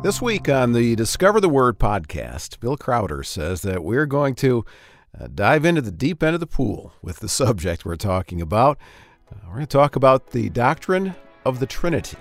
This week on the Discover the Word podcast, Bill Crowder says that we're going to uh, dive into the deep end of the pool with the subject we're talking about. Uh, we're going to talk about the doctrine of the Trinity.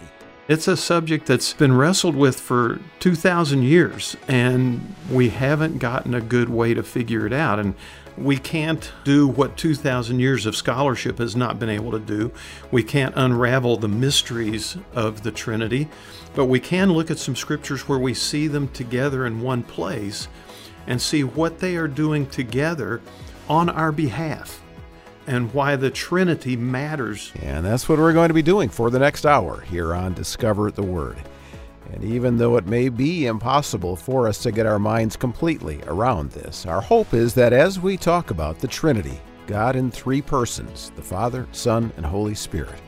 It's a subject that's been wrestled with for 2,000 years, and we haven't gotten a good way to figure it out. And we can't do what 2,000 years of scholarship has not been able to do. We can't unravel the mysteries of the Trinity, but we can look at some scriptures where we see them together in one place and see what they are doing together on our behalf and why the Trinity matters. And that's what we're going to be doing for the next hour here on Discover the Word. And even though it may be impossible for us to get our minds completely around this, our hope is that as we talk about the Trinity, God in three persons, the Father, Son, and Holy Spirit,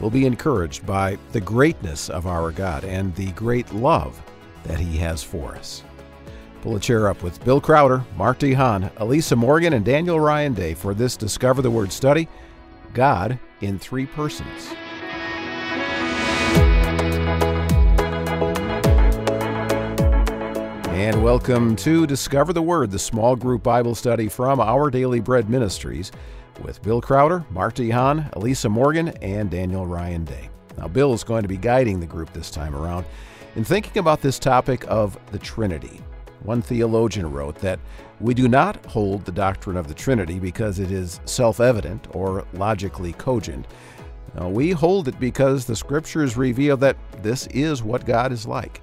we'll be encouraged by the greatness of our God and the great love that He has for us. Pull a chair up with Bill Crowder, Mart De Haan, Elisa Morgan, and Daniel Ryan Day for this Discover the Word study God in Three Persons. And welcome to Discover the Word, the small group Bible study from Our Daily Bread Ministries with Bill Crowder, Mart De Haan, Elisa Morgan, and Daniel Ryan Day. Now, Bill is going to be guiding the group this time around in thinking about this topic of the Trinity. One theologian wrote that we do not hold the doctrine of the Trinity because it is self evident or logically cogent. No, we hold it because the scriptures reveal that this is what God is like.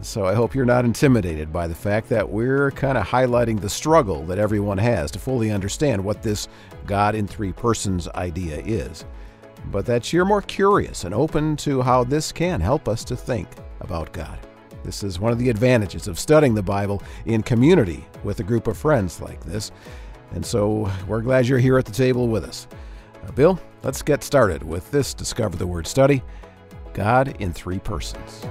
So I hope you're not intimidated by the fact that we're kind of highlighting the struggle that everyone has to fully understand what this God in three persons idea is. But that you're more curious and open to how this can help us to think about God. This is one of the advantages of studying the Bible in community with a group of friends like this. And so we're glad you're here at the table with us. Uh, Bill, let's get started with this Discover the Word study God in Three Persons.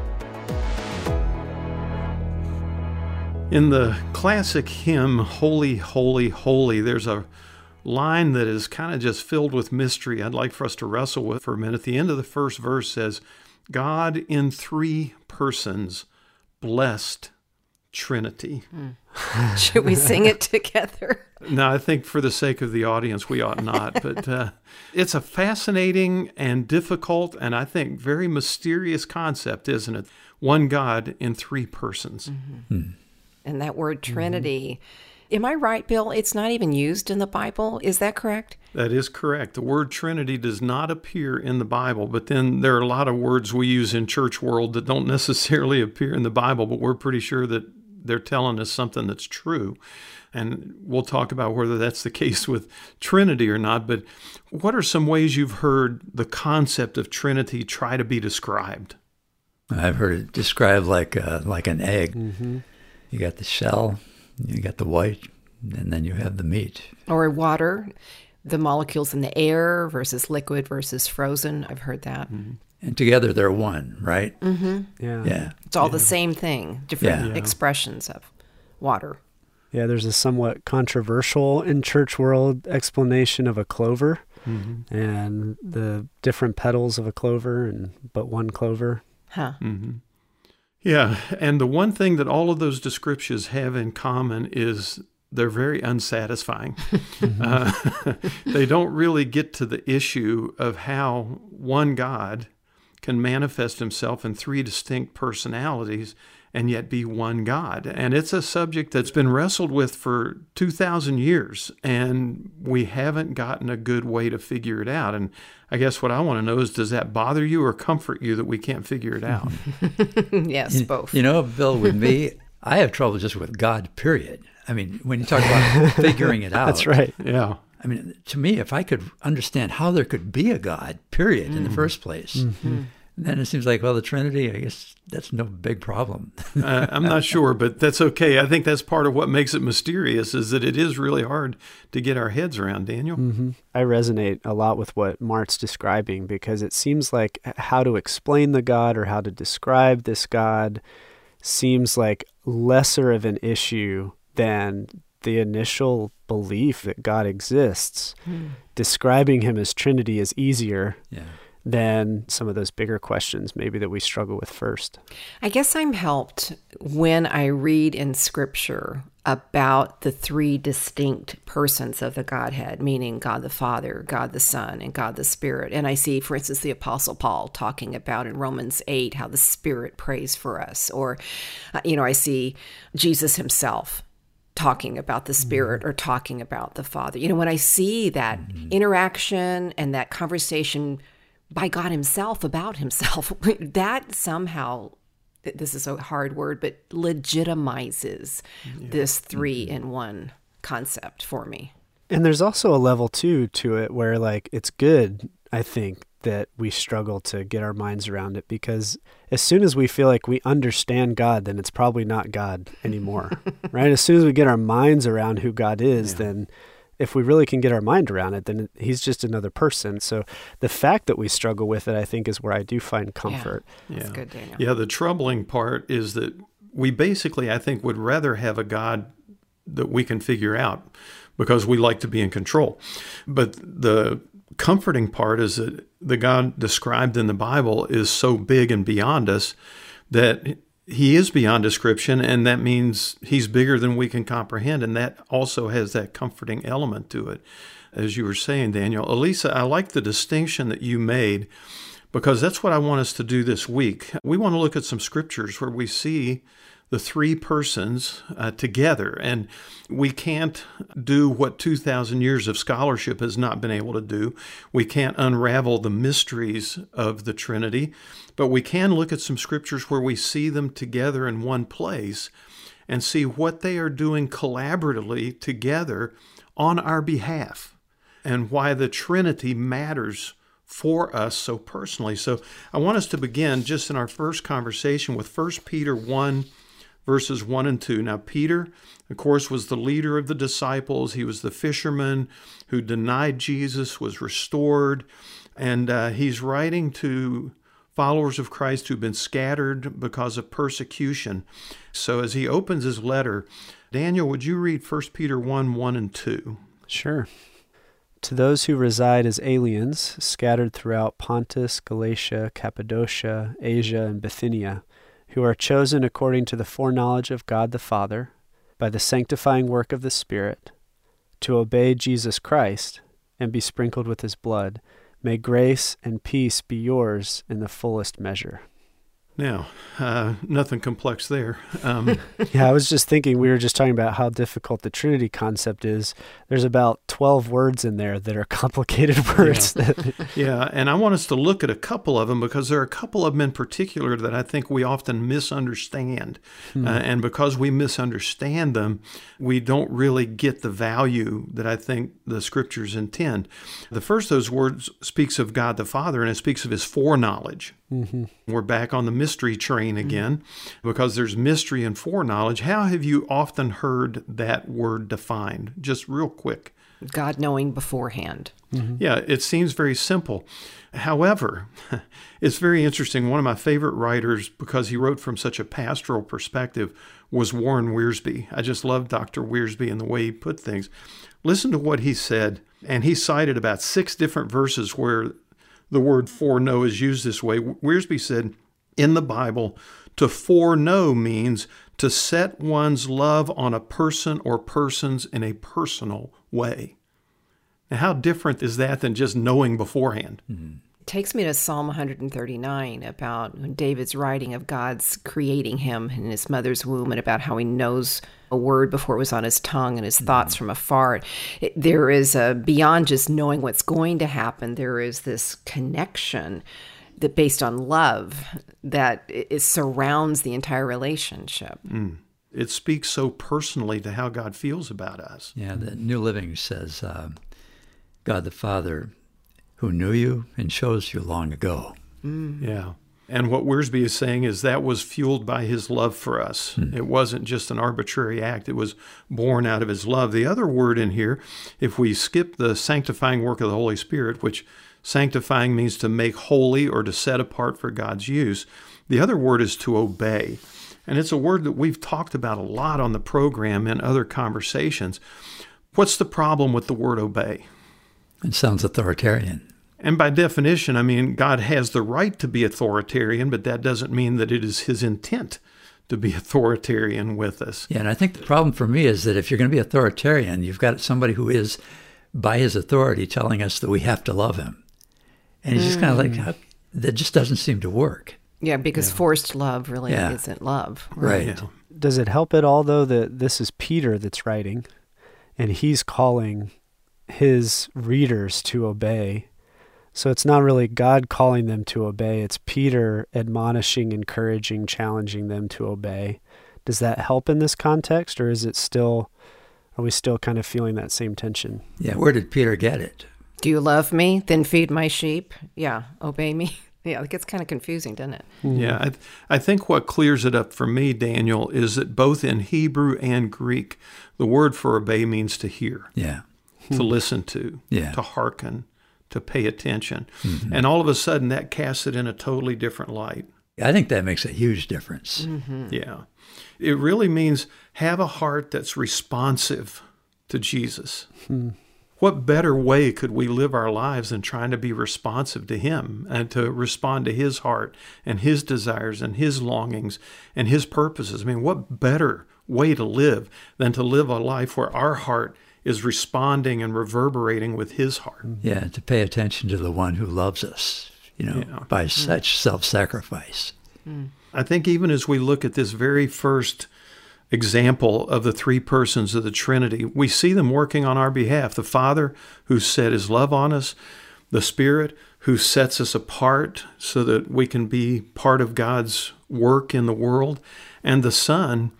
In the classic hymn, Holy, Holy, Holy, there's a line that is kind of just filled with mystery I'd like for us to wrestle with for a minute. The end of the first verse says, God in three persons, blessed Trinity. Mm. Should we sing it together? No, I think for the sake of the audience, we ought not. but uh, it's a fascinating and difficult, and I think very mysterious concept, isn't it? One God in three persons. Mm-hmm. Hmm and that word mm-hmm. Trinity. Mm-hmm. Am I right, Bill? It's not even used in the Bible. Is that correct? That is correct. The word Trinity does not appear in the Bible, but then there are a lot of words we use in church world that don't necessarily appear in the Bible, but we're pretty sure that they're telling us something that's true. And we'll talk about whether that's the case with Trinity or not. But what are some ways you've heard the concept of Trinity try to be described? I've heard it described like a, like an egg. Mm-hmm. You got the shell, you got the white, and then you have the meat. Or water, the molecules in the air versus liquid versus frozen. I've heard that. Mm-hmm. And together they're one, right? Mm-hmm. Yeah. Yeah. It's all yeah. the same thing, different yeah. expressions of water. Yeah, there's a somewhat controversial in church world explanation of a clover mm-hmm. and the different petals of a clover and but one clover. Huh. Mm-hmm. Yeah, and the one thing that all of those descriptions have in common is they're very unsatisfying. Mm-hmm. uh, they don't really get to the issue of how one God can manifest himself in three distinct personalities and yet be one God. And it's a subject that's been wrestled with for 2,000 years, and we haven't gotten a good way to figure it out. And I guess what I want to know is does that bother you or comfort you that we can't figure it out? yes, both. You know, Bill, with me, I have trouble just with God, period. I mean, when you talk about figuring it out. That's right. Yeah. I mean, to me, if I could understand how there could be a God, period, mm. in the mm. first place, mm-hmm then it seems like, well, the Trinity, I guess that's no big problem. uh, I'm not sure, but that's okay. I think that's part of what makes it mysterious is that it is really hard to get our heads around, Daniel. Mm-hmm. I resonate a lot with what Mart's describing because it seems like how to explain the God or how to describe this God seems like lesser of an issue than the initial belief that God exists. Mm. Describing him as Trinity is easier. Yeah than some of those bigger questions maybe that we struggle with first. I guess I'm helped when I read in scripture about the three distinct persons of the Godhead, meaning God the Father, God the Son, and God the Spirit. And I see, for instance, the Apostle Paul talking about in Romans 8 how the Spirit prays for us. Or, uh, you know, I see Jesus himself talking about the Spirit or talking about the Father. You know, when I see that interaction and that conversation by God Himself about Himself, that somehow this is a hard word, but legitimizes yeah. this 3 mm-hmm. in one concept for me. And there's also a level two to it where like it's good, I think, that we struggle to get our minds around it because as soon as we feel like we understand God, then it's probably not God anymore. right? As soon as we get our minds around who God is, yeah. then if we really can get our mind around it, then he's just another person. So the fact that we struggle with it, I think, is where I do find comfort. Yeah, yeah. good, Daniel. Yeah, the troubling part is that we basically, I think, would rather have a God that we can figure out because we like to be in control. But the comforting part is that the God described in the Bible is so big and beyond us that he is beyond description, and that means he's bigger than we can comprehend. And that also has that comforting element to it, as you were saying, Daniel. Elisa, I like the distinction that you made because that's what I want us to do this week. We want to look at some scriptures where we see the three persons uh, together. And we can't do what 2,000 years of scholarship has not been able to do. We can't unravel the mysteries of the Trinity, but we can look at some scriptures where we see them together in one place and see what they are doing collaboratively together on our behalf and why the Trinity matters for us so personally. So I want us to begin just in our first conversation with 1 Peter 1 verses 1 and 2. Now, Peter, of course, was the leader of the disciples. He was the fisherman who denied Jesus, was restored, and uh, he's writing to followers of Christ who've been scattered because of persecution. So, as he opens his letter, Daniel, would you read 1 Peter 1 1 and 2? Sure. To those who reside as aliens, scattered throughout Pontus, Galatia, Cappadocia, Asia, and Bithynia, who are chosen according to the foreknowledge of God the Father, by the sanctifying work of the Spirit, to obey Jesus Christ and be sprinkled with his blood, may grace and peace be yours in the fullest measure. Now, uh, nothing complex there. Um, yeah, I was just thinking, we were just talking about how difficult the Trinity concept is. There's about 12 words in there that are complicated words. Yeah. yeah, and I want us to look at a couple of them because there are a couple of them in particular that I think we often misunderstand. Hmm. Uh, and because we misunderstand them, we don't really get the value that I think the scriptures intend. The first of those words speaks of God the Father and it speaks of his foreknowledge. Mm-hmm. We're back on the mystery train mm-hmm. again mm-hmm. because there's mystery and foreknowledge. How have you often heard that word defined? Just real quick. God knowing beforehand. Mm-hmm. Yeah, it seems very simple. However, it's very interesting. One of my favorite writers, because he wrote from such a pastoral perspective, was Warren Wiersbe. I just love Dr. Wiersbe and the way he put things. Listen to what he said, and he cited about six different verses where the word foreknow is used this way. Wiersbe said, in the Bible, to foreknow means to set one's love on a person or persons in a personal way. Now, how different is that than just knowing beforehand? Mm-hmm takes me to Psalm 139 about David's writing of God's creating him in his mother's womb and about how he knows a word before it was on his tongue and his mm-hmm. thoughts from afar. It, there is a beyond just knowing what's going to happen, there is this connection that based on love that it, surrounds the entire relationship. Mm. It speaks so personally to how God feels about us. Yeah, the New Living says, uh, God the Father who knew you and chose you long ago. Mm. Yeah. And what Wiersbe is saying is that was fueled by his love for us. Hmm. It wasn't just an arbitrary act, it was born out of his love. The other word in here, if we skip the sanctifying work of the Holy Spirit, which sanctifying means to make holy or to set apart for God's use, the other word is to obey. And it's a word that we've talked about a lot on the program and other conversations. What's the problem with the word obey? It sounds authoritarian. And by definition, I mean, God has the right to be authoritarian, but that doesn't mean that it is his intent to be authoritarian with us. Yeah, and I think the problem for me is that if you're going to be authoritarian, you've got somebody who is, by his authority, telling us that we have to love him. And he's just kind of like, mm. that just doesn't seem to work. Yeah, because forced love really Yeah. isn't love. Right. Yeah. Does it help at all, though, that this is Peter that's writing and he's calling his readers to obey? So it's not really God calling them to obey, it's Peter admonishing, encouraging, challenging them to obey. Does that help in this context, or is it still, are we still kind of feeling that same tension? Yeah, where did Peter get it? Do you love me? Then feed my sheep. Yeah, obey me. Yeah, it gets kind of confusing, doesn't it? Mm-hmm. Yeah, I, th- I think what clears it up for me, Daniel, is that both in Hebrew and Greek, the word for obey means to hear, Yeah. to listen to, Yeah. to hearken, to pay attention. Mm-hmm. And all of a sudden, that casts it in a totally different light. I think that makes a huge difference. Mm-hmm. Yeah. It really means have a heart that's responsive to Jesus. Hmm. What better way could we live our lives than trying to be responsive to Him and to respond to His heart and His desires and His longings and His purposes? I mean, what better way to live than to live a life where our heart is responding and reverberating with His heart? Yeah, to pay attention to the one who loves us, you know, Yeah. by such self sacrifice. I think even as we look at this very first example of the three persons of the Trinity, we see them working on our behalf. The Father who set his love on us, the Spirit who sets us apart so that we can be part of God's work in the world, and the Son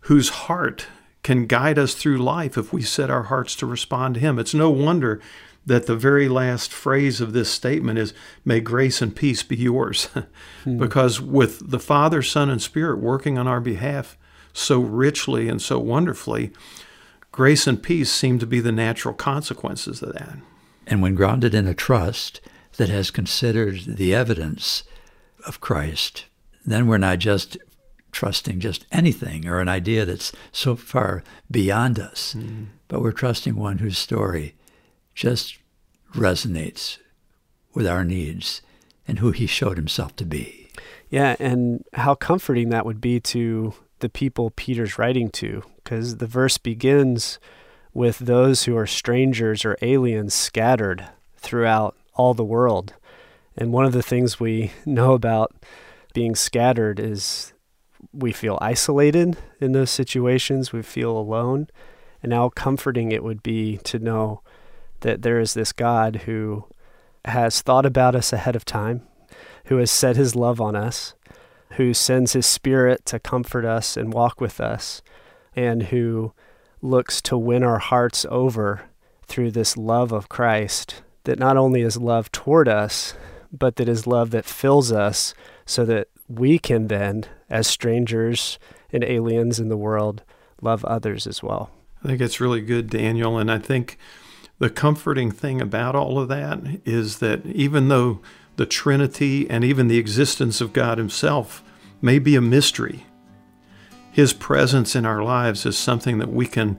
whose heart can guide us through life if we set our hearts to respond to him. It's no wonder that the very last phrase of this statement is, May grace and peace be yours. Hmm. because with the Father, Son, and Spirit working on our behalf so richly and so wonderfully, grace and peace seem to be the natural consequences of that. And when grounded in a trust that has considered the evidence of Christ, then we're not just trusting just anything or an idea that's so far beyond us, hmm. but we're trusting one whose story just resonates with our needs and who he showed himself to be. Yeah, and how comforting that would be to the people Peter's writing to, because the verse begins with those who are strangers or aliens scattered throughout all the world. And one of the things we know about being scattered is we feel isolated in those situations, we feel alone. And how comforting it would be to know that there is this God who has thought about us ahead of time, who has set his love on us, who sends his spirit to comfort us and walk with us, and who looks to win our hearts over through this love of Christ that not only is love toward us, but that is love that fills us so that we can then, as strangers and aliens in the world, love others as well. I think it's really good, Daniel. And I think the comforting thing about all of that is that even though the Trinity and even the existence of God Himself may be a mystery, His presence in our lives is something that we can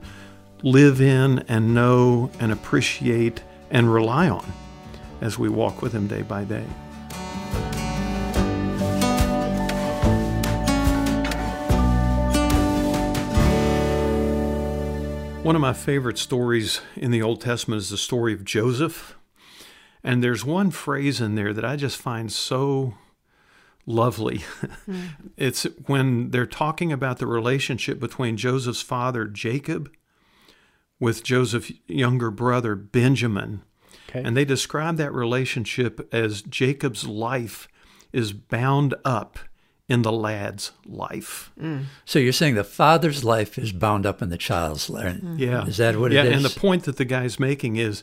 live in and know and appreciate and rely on as we walk with Him day by day. One of my favorite stories in the Old Testament is the story of Joseph. And there's one phrase in there that I just find so lovely. it's when they're talking about the relationship between Joseph's father, Jacob, with Joseph's younger brother, Benjamin. Okay. And they describe that relationship as Jacob's life is bound up in the lad's life. Mm. So you're saying the father's life is bound up in the child's life. Mm-hmm. Yeah. Is that what yeah, it is? Yeah, and the point that the guy's making is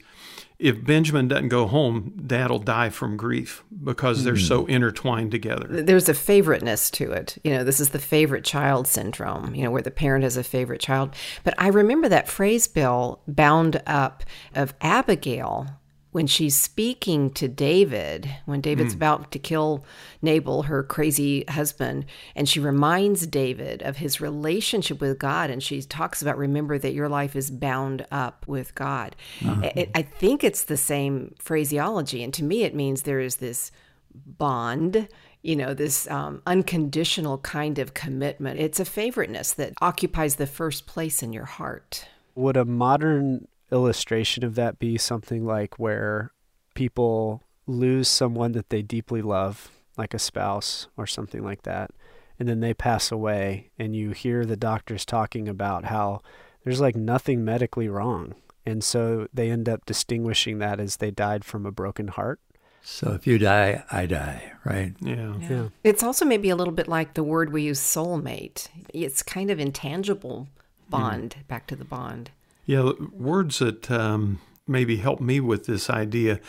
if Benjamin doesn't go home, dad'll die from grief because they're mm. so intertwined together. There's a favoriteness to it. You know, this is the favorite child syndrome, you know, where the parent has a favorite child. But I remember that phrase, Bill, bound up of Abigail when she's speaking to David, when David's about to kill Nabal, her crazy husband, and she reminds David of his relationship with God, and she talks about, remember that your life is bound up with God. I, I think it's the same phraseology. And to me, it means there is this bond, you know, this um, unconditional kind of commitment. It's a favoriteness that occupies the first place in your heart. Would a modern illustration of that be something like where people lose someone that they deeply love, like a spouse or something like that, and then they pass away, and you hear the doctors talking about how there's like nothing medically wrong. And so they end up distinguishing that as they died from a broken heart. So if you die, I die, right? Yeah. Yeah. It's also maybe a little bit like the word we use, soulmate. It's kind of intangible mm-hmm. bond, back to the bond. Yeah, words that um, maybe help me with this idea.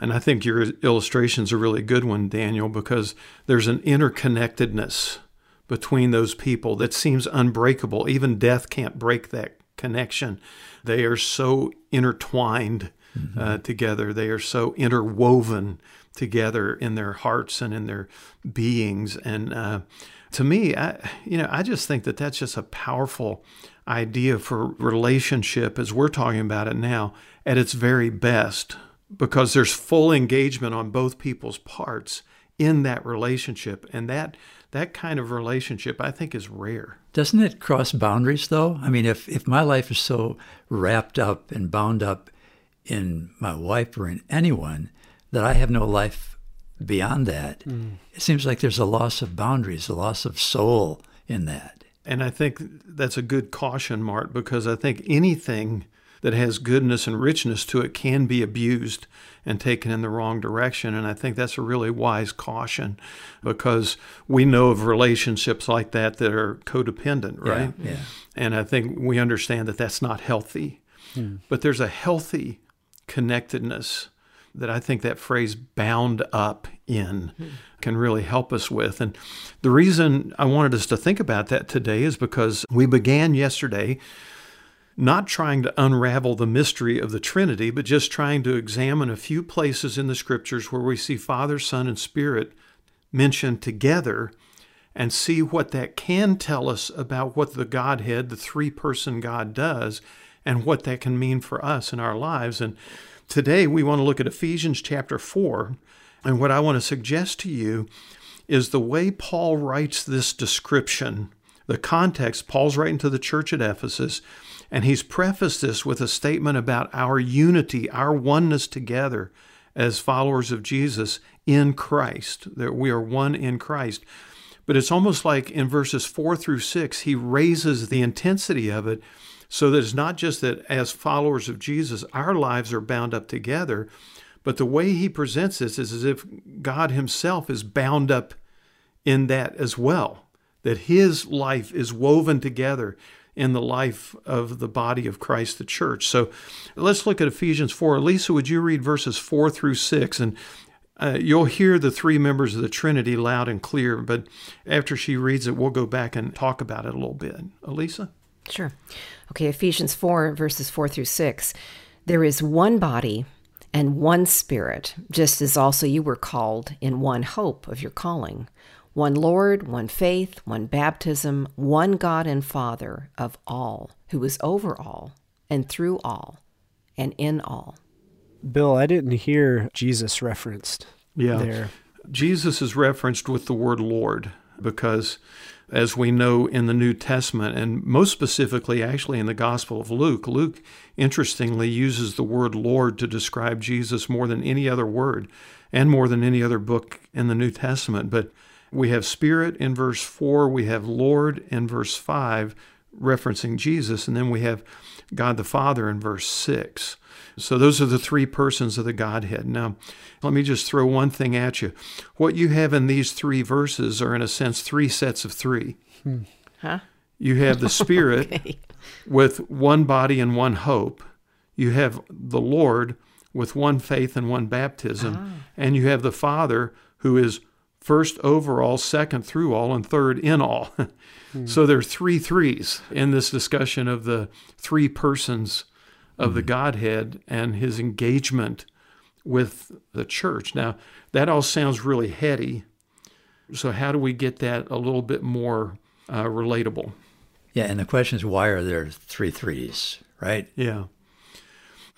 And I think your illustration's a really good one, Daniel, because there's an interconnectedness between those people that seems unbreakable. Even death can't break that connection. They are so intertwined uh, together, they are so interwoven together in their hearts and in their beings. And uh, to me, I, you know, I just think that that's just a powerful idea for relationship as we're talking about it now at its very best because there's full engagement on both people's parts in that relationship and that that kind of relationship I think is rare. Doesn't it cross boundaries though? I mean, if, if my life is so wrapped up and bound up in my wife or in anyone that I have no life beyond that, mm. it seems like there's a loss of boundaries, a loss of soul in that. And I think that's a good caution, Mart, because I think anything that has goodness and richness to it can be abused and taken in the wrong direction. And I think that's a really wise caution because we know of relationships like that that are codependent, right? Yeah. And I think we understand that that's not healthy. Hmm. But there's a healthy connectedness that I think that phrase bound up in can really help us with. And the reason I wanted us to think about that today is because we began yesterday not trying to unravel the mystery of the Trinity, but just trying to examine a few places in the scriptures where we see Father, Son, and Spirit mentioned together and see what that can tell us about what the Godhead, the three person God, does and what that can mean for us in our lives. And today we want to look at Ephesians chapter 4. And what I want to suggest to you is the way Paul writes this description, the context. Paul's writing to the church at Ephesus, and he's prefaced this with a statement about our unity, our oneness together as followers of Jesus in Christ, that we are one in Christ. But it's almost like in verses four through six, he raises the intensity of it so that it's not just that as followers of Jesus, our lives are bound up together, but the way he presents this is as if God himself is bound up in that as well, that his life is woven together in the life of the body of Christ, the church. So let's look at Ephesians 4. Lisa, would you read verses 4 through 6? And uh, you'll hear the three members of the Trinity loud and clear, but after she reads it, we'll go back and talk about it a little bit. Elisa? Sure. Okay, Ephesians 4, verses 4 through 6. There is one body and one spirit, just as also you were called in one hope of your calling. One Lord, one faith, one baptism, one God and Father of all, who is over all, and through all, and in all. Bill, I didn't hear Jesus referenced Yeah. there. Jesus is referenced with the word Lord because, as we know in the New Testament, and most specifically, actually, in the Gospel of Luke, Luke interestingly uses the word Lord to describe Jesus more than any other word and more than any other book in the New Testament. But we have Spirit in verse 4, we have Lord in verse 5, referencing Jesus, and then we have God the Father in verse 6. So those are the three persons of the Godhead. Now, let me just throw one thing at you. What you have in these three verses are, in a sense, three sets of three. Hmm. Huh? You have the Spirit Okay. with one body and one hope. You have the Lord with one faith and one baptism. Ah. And you have the Father who is first over all, second through all, and third in all. Hmm. So there are three threes in this discussion of the three persons of the Godhead and his engagement with the church. Now, that all sounds really heady. So, how do we get that a little bit more uh, relatable? Yeah, and the question is why are there three threes, right? Yeah.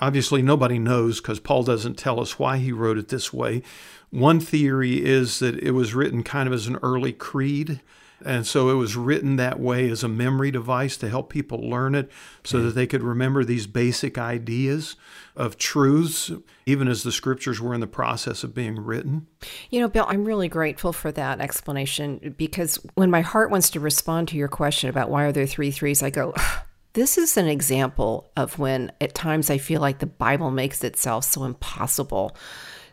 Obviously, nobody knows because Paul doesn't tell us why he wrote it this way. One theory is that it was written kind of as an early creed. And so it was written that way as a memory device to help people learn it so that they could remember these basic ideas of truths, even as the scriptures were in the process of being written. You know, Bill, I'm really grateful for that explanation because when my heart wants to respond to your question about why are there three threes, I go, this is an example of when at times I feel like the Bible makes itself so impossible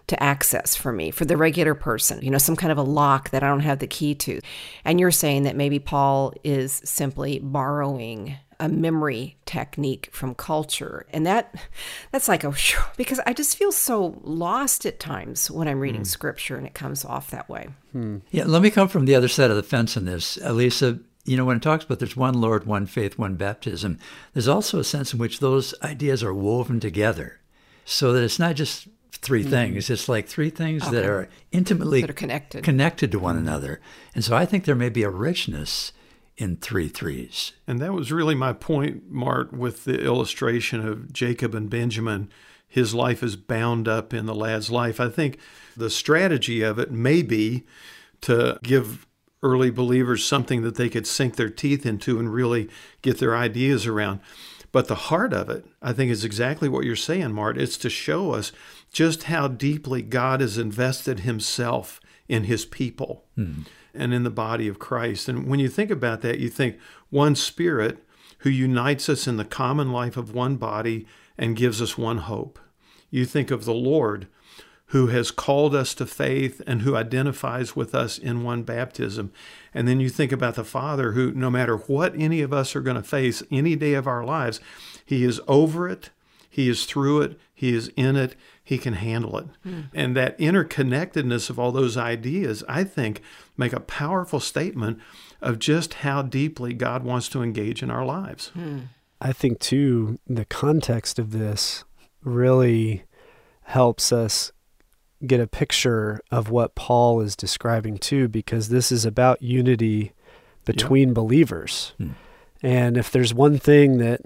to access for me, for the regular person, you know, some kind of a lock that I don't have the key to. And you're saying that maybe Paul is simply borrowing a memory technique from culture. And that that's like a because I just feel so lost at times when I'm reading mm. scripture and it comes off that way. Hmm. Yeah, let me come from the other side of the fence in this. Elisa, you know, when it talks about there's one Lord, one faith, one baptism, there's also a sense in which those ideas are woven together so that it's not just three mm-hmm. things. It's like three things okay. that are intimately that are connected. connected to one another. And so I think there may be a richness in three threes. And that was really my point, Mart, with the illustration of Jacob and Benjamin. His life is bound up in the lad's life. I think the strategy of it may be to give early believers something that they could sink their teeth into and really get their ideas around. But the heart of it, I think, is exactly what you're saying, Mart. It's to show us just how deeply God has invested himself in his people hmm. and in the body of Christ. And when you think about that, you think one spirit who unites us in the common life of one body and gives us one hope. You think of the Lord who has called us to faith and who identifies with us in one baptism. And then you think about the Father who, no matter what any of us are going to face any day of our lives, He is over it, He is through it, He is in it, He can handle it. Mm. And that interconnectedness of all those ideas, I think, make a powerful statement of just how deeply God wants to engage in our lives. Mm. I think, too, the context of this really helps us get a picture of what Paul is describing too, because this is about unity between believers. Hmm. And if there's one thing that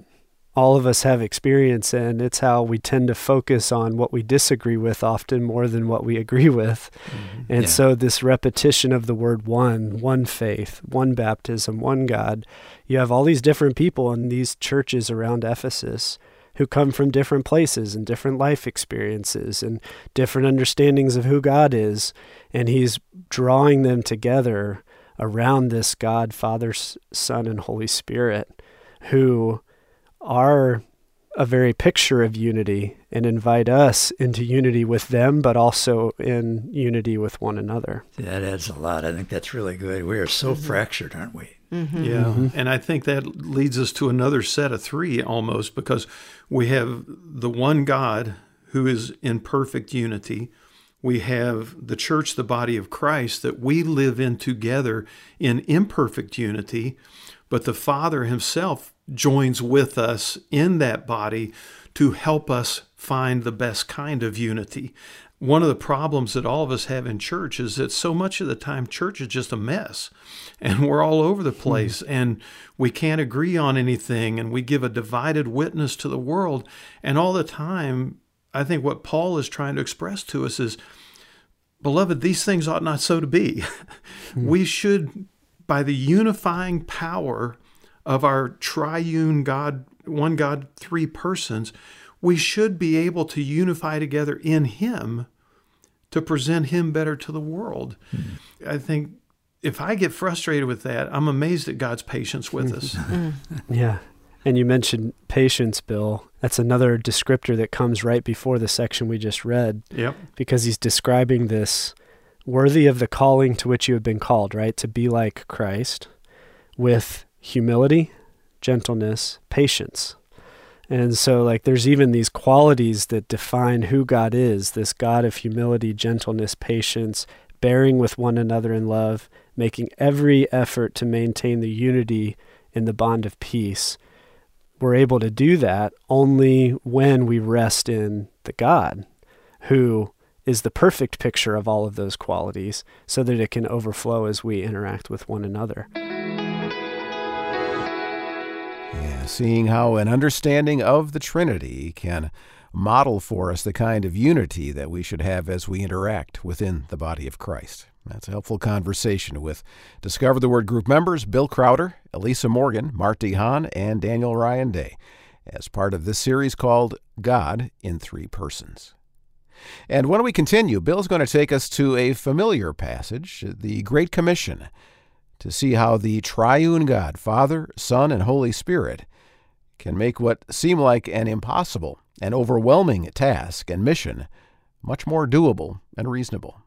all of us have experience in, it's how we tend to focus on what we disagree with often more than what we agree with. Mm-hmm. And yeah. so, this repetition of the word one, one faith, one baptism, one God, you have all these different people in these churches around Ephesus who come from different places and different life experiences and different understandings of who God is. And He's drawing them together around this God, Father, Son, and Holy Spirit, who are a very picture of unity and invite us into unity with them, but also in unity with one another. That adds a lot. I think that's really good. We are so mm-hmm. fractured, aren't we? Mm-hmm. Yeah. Mm-hmm. And I think that leads us to another set of three almost because we have the one God who is in perfect unity. We have the church, the body of Christ, that we live in together in imperfect unity, but the Father Himself joins with us in that body to help us find the best kind of unity one of the problems that all of us have in church is that so much of the time church is just a mess and we're all over the hmm. place mm-hmm. and we can't agree on anything and we give a divided witness to the world and all the time i think what paul is trying to express to us is beloved these things ought not so to be mm-hmm. we should by the unifying power of our triune god one god three persons we should be able to unify together in him to present him better to the world. Mm-hmm. I think if I get frustrated with that, I'm amazed at God's patience with us. yeah. And you mentioned patience, Bill. That's another descriptor that comes right before the section we just read. Yep. Because he's describing this worthy of the calling to which you have been called, right? To be like Christ with humility, gentleness, patience. And so, like, there's even these qualities that define who God is this God of humility, gentleness, patience, bearing with one another in love, making every effort to maintain the unity in the bond of peace. We're able to do that only when we rest in the God who is the perfect picture of all of those qualities so that it can overflow as we interact with one another. Yeah, seeing how an understanding of the Trinity can model for us the kind of unity that we should have as we interact within the body of Christ. That's a helpful conversation with Discover the Word group members Bill Crowder, Elisa Morgan, Mart De Haan, and Daniel Ryan Day as part of this series called God in Three Persons. And when we continue, Bill's going to take us to a familiar passage, the Great Commission, to see how the triune God, Father, Son, and Holy Spirit, can make what seem like an impossible and overwhelming task and mission much more doable and reasonable.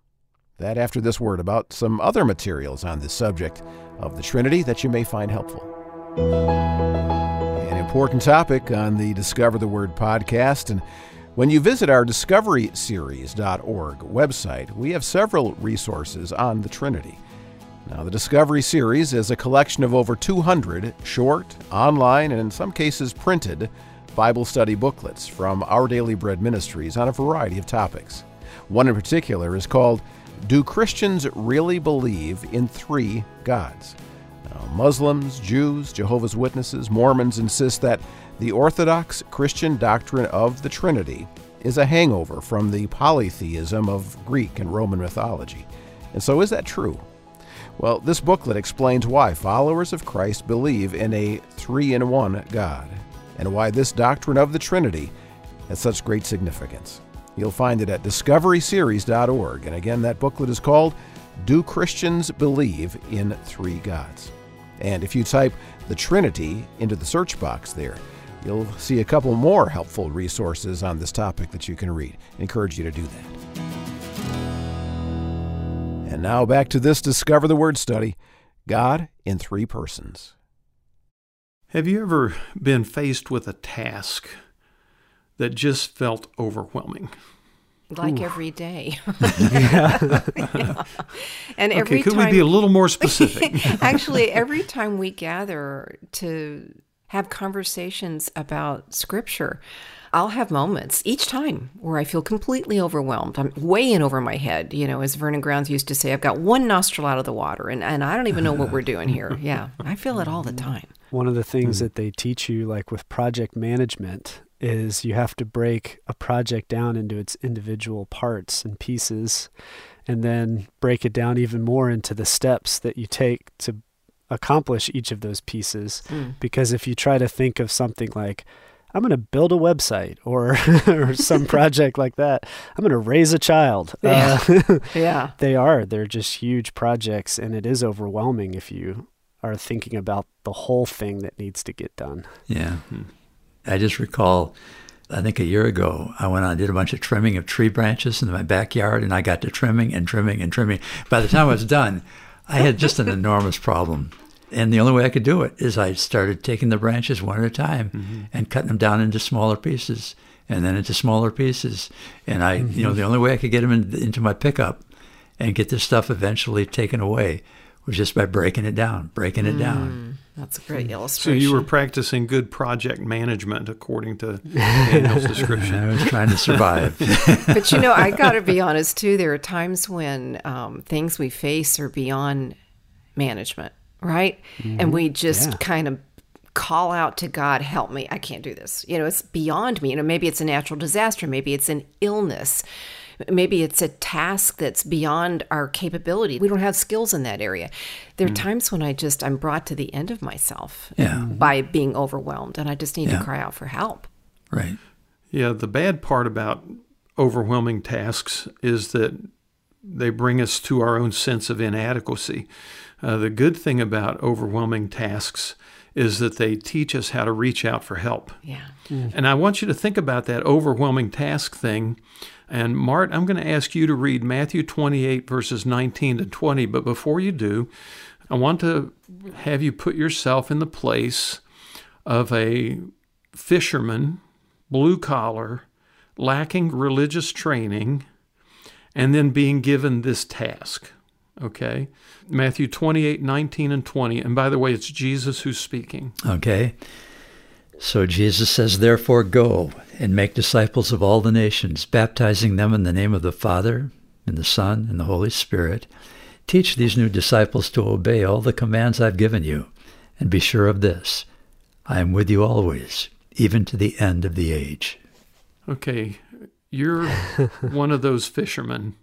That after this word about some other materials on this subject of the Trinity that you may find helpful. An important topic on the Discover the Word podcast. And when you visit our discoveryseries.org website, we have several resources on the Trinity. Now, the Discovery Series is a collection of over 200 short, online, and in some cases printed Bible study booklets from Our Daily Bread Ministries on a variety of topics. One in particular is called Do Christians Really Believe in Three Gods? Now, Muslims, Jews, Jehovah's Witnesses, Mormons insist that the Orthodox Christian doctrine of the Trinity is a hangover from the polytheism of Greek and Roman mythology. And so, is that true? Well, this booklet explains why followers of Christ believe in a three in one God and why this doctrine of the Trinity has such great significance. You'll find it at discoveryseries.org. And again, that booklet is called Do Christians Believe in Three Gods? And if you type the Trinity into the search box there, you'll see a couple more helpful resources on this topic that you can read. I encourage you to do that. And now back to this Discover the Word study God in Three Persons. Have you ever been faced with a task that just felt overwhelming? Like Ooh. every day. yeah. yeah. And okay, every could time, we be a little more specific? actually, every time we gather to have conversations about scripture, I'll have moments each time where I feel completely overwhelmed. I'm way in over my head. You know, as Vernon Grounds used to say, I've got one nostril out of the water and, and I don't even know what we're doing here. Yeah, I feel it all the time. One of the things mm-hmm. that they teach you, like with project management, is you have to break a project down into its individual parts and pieces and then break it down even more into the steps that you take to accomplish each of those pieces. Mm. Because if you try to think of something like, I'm going to build a website or or some project like that. I'm going to raise a child. Yeah. Uh, yeah. They are. They're just huge projects and it is overwhelming if you are thinking about the whole thing that needs to get done. Yeah. Hmm. I just recall I think a year ago, I went on and did a bunch of trimming of tree branches in my backyard, and I got to trimming and trimming and trimming. By the time I was done, I had just an enormous problem. And the only way I could do it is I started taking the branches one at a time mm-hmm. and cutting them down into smaller pieces and then into smaller pieces. And I, mm-hmm. you know, mm-hmm. the only way I could get them in, into my pickup and get this stuff eventually taken away was just by breaking it down, breaking it mm, down. That's a great illustration. So you were practicing good project management according to Daniel's description. I was trying to survive. but you know, I got to be honest too. There are times when um, things we face are beyond management right? Mm-hmm. And we just yeah. kind of call out to God, help me. I can't do this. You know, it's beyond me. You know, maybe it's a natural disaster, maybe it's an illness. Maybe it's a task that's beyond our capability. We don't have skills in that area. There are mm. times when I just I'm brought to the end of myself yeah. by being overwhelmed and I just need yeah. to cry out for help. Right. Yeah, the bad part about overwhelming tasks is that they bring us to our own sense of inadequacy. Uh, the good thing about overwhelming tasks is that they teach us how to reach out for help. Yeah. Mm. And I want you to think about that overwhelming task thing. And Mart, I'm going to ask you to read Matthew 28, verses 19 to 20. But before you do, I want to have you put yourself in the place of a fisherman, blue collar, lacking religious training, and then being given this task. Okay? Matthew 28, 19, and 20. And by the way, it's Jesus who's speaking. Okay. So Jesus says, Therefore go and make disciples of all the nations, baptizing them in the name of the Father, and the Son, and the Holy Spirit. Teach these new disciples to obey all the commands I've given you, and be sure of this I am with you always, even to the end of the age. Okay, you're one of those fishermen.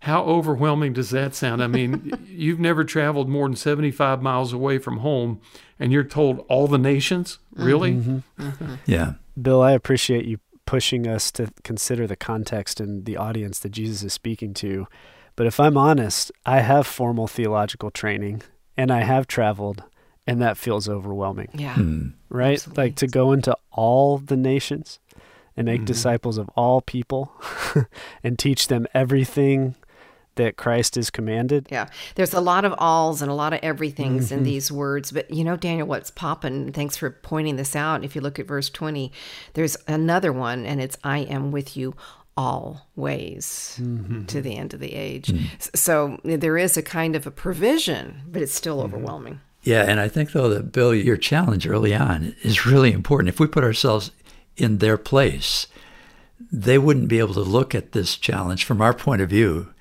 How overwhelming does that sound? I mean, you've never traveled more than 75 miles away from home, and you're told all the nations? Really? Mm-hmm. Mm-hmm. Yeah. Bill, I appreciate you pushing us to consider the context and the audience that Jesus is speaking to. But if I'm honest, I have formal theological training and I have traveled, and that feels overwhelming. Yeah. Hmm. Right? Absolutely. Like to go into all the nations and make Mhm. disciples of all people and teach them everything that Christ has commanded. Yeah, there's a lot of alls and a lot of everythings Mm-hmm. in these words. But you know, Daniel, what's popping? Thanks for pointing this out. If you look at verse 20, there's another one, and it's I am with you always Mm-hmm. to the end of the age. S- So there is a kind of a provision, but it's still Mm-hmm. overwhelming. Yeah, and I think though that Bill, your challenge early on is really important. If we put ourselves in their place, they wouldn't be able to look at this challenge from our point of view,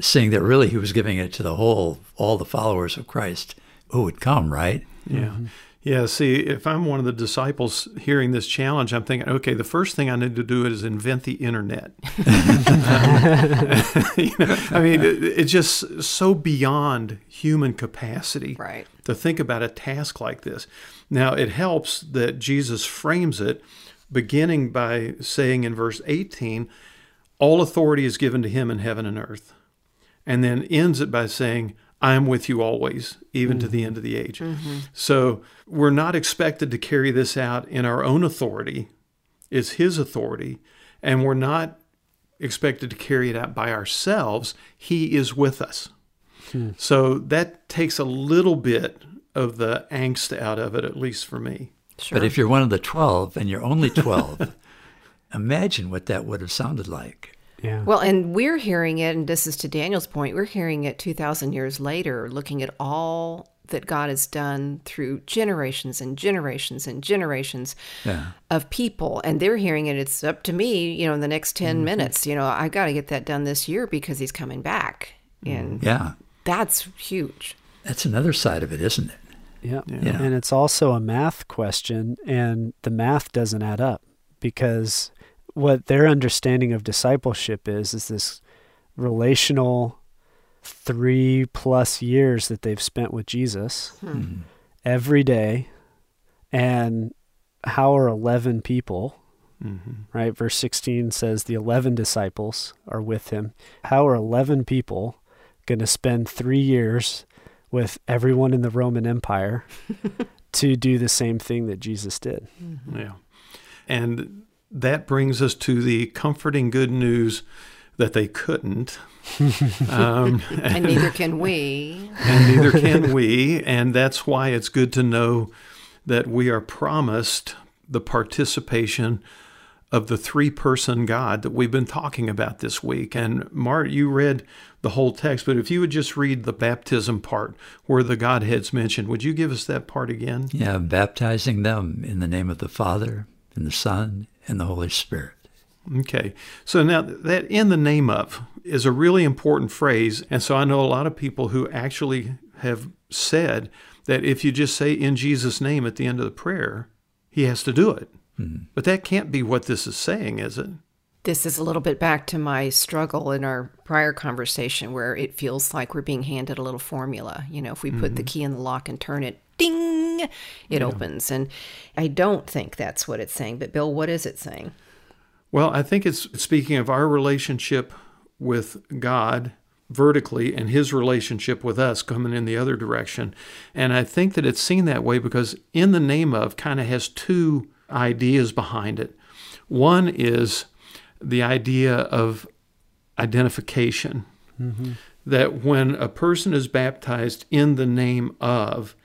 seeing that really he was giving it to the whole, all the followers of Christ who would come, right? Yeah. Yeah. See, if I'm one of the disciples hearing this challenge, I'm thinking, okay, the first thing I need to do is invent the internet. You know, I mean, it, it's just so beyond human capacity Right. to think about a task like this. Now, it helps that Jesus frames it beginning by saying in verse 18, all authority is given to him in heaven and earth. And then ends it by saying, I am with you always, even to the end of the age. Mm-hmm. So we're not expected to carry this out in our own authority, it's his authority. And we're not expected to carry it out by ourselves. He is with us. Hmm. So that takes a little bit of the angst out of it, at least for me. Sure. But if you're one of the 12 and you're only 12, imagine what that would have sounded like. Yeah. Well, and we're hearing it, and this is to Daniel's point, we're hearing it 2,000 years later, looking at all that God has done through generations and generations and generations Yeah. of people. And they're hearing it, it's up to me, you know, in the next 10 mm-hmm. minutes, you know, I got to get that done this year because he's coming back. And mm-hmm. Yeah. that's huge. That's another side of it, isn't it? Yeah. Yeah. And it's also a math question, and the math doesn't add up because what their understanding of discipleship is is this relational three plus years that they've spent with Jesus hmm. Hmm. every day. And how are 11 people, mm-hmm. right? Verse 16 says the 11 disciples are with him. How are 11 people going to spend three years with everyone in the Roman Empire to do the same thing that Jesus did? Yeah. And that brings us to the comforting good news that they couldn't. um, And neither can we. and neither can we. And that's why it's good to know that we are promised the participation of the three person God that we've been talking about this week. And Mart, you read the whole text, but if you would just read the baptism part where the Godhead's mentioned, would you give us that part again? Yeah, baptizing them in the name of the Father and the Son and the Holy Spirit. Okay. So now that in the name of is a really important phrase. And so I know a lot of people who actually have said that if you just say in Jesus' name at the end of the prayer, he has to do it. But that can't be what this is saying, is it? This is a little bit back to my struggle in our prior conversation where it feels like we're being handed a little formula. You know, if we put the mm-hmm. key in the lock and turn it, ding, it opens. And I don't think that's what it's saying. But Bill, what is it saying? Well, I think it's speaking of our relationship with God vertically and his relationship with us coming in the other direction. And I think that it's seen that way because in the name of kind of has two ideas behind it. One is the idea of identification. Mm-hmm. That when a person is baptized in the name of,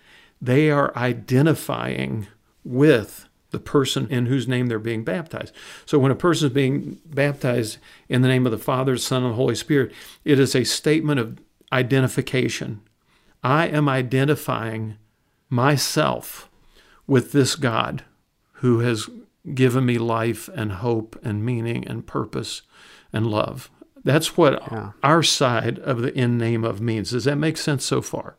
they are identifying with the person in whose name they're being baptized. So when a person is being baptized in the name of the Father, Son, and Holy Spirit, it is a statement of identification. I am identifying myself with this God who has given me life and hope and meaning and purpose and love. That's what Yeah. our side of the in name of means. Does that make sense so far?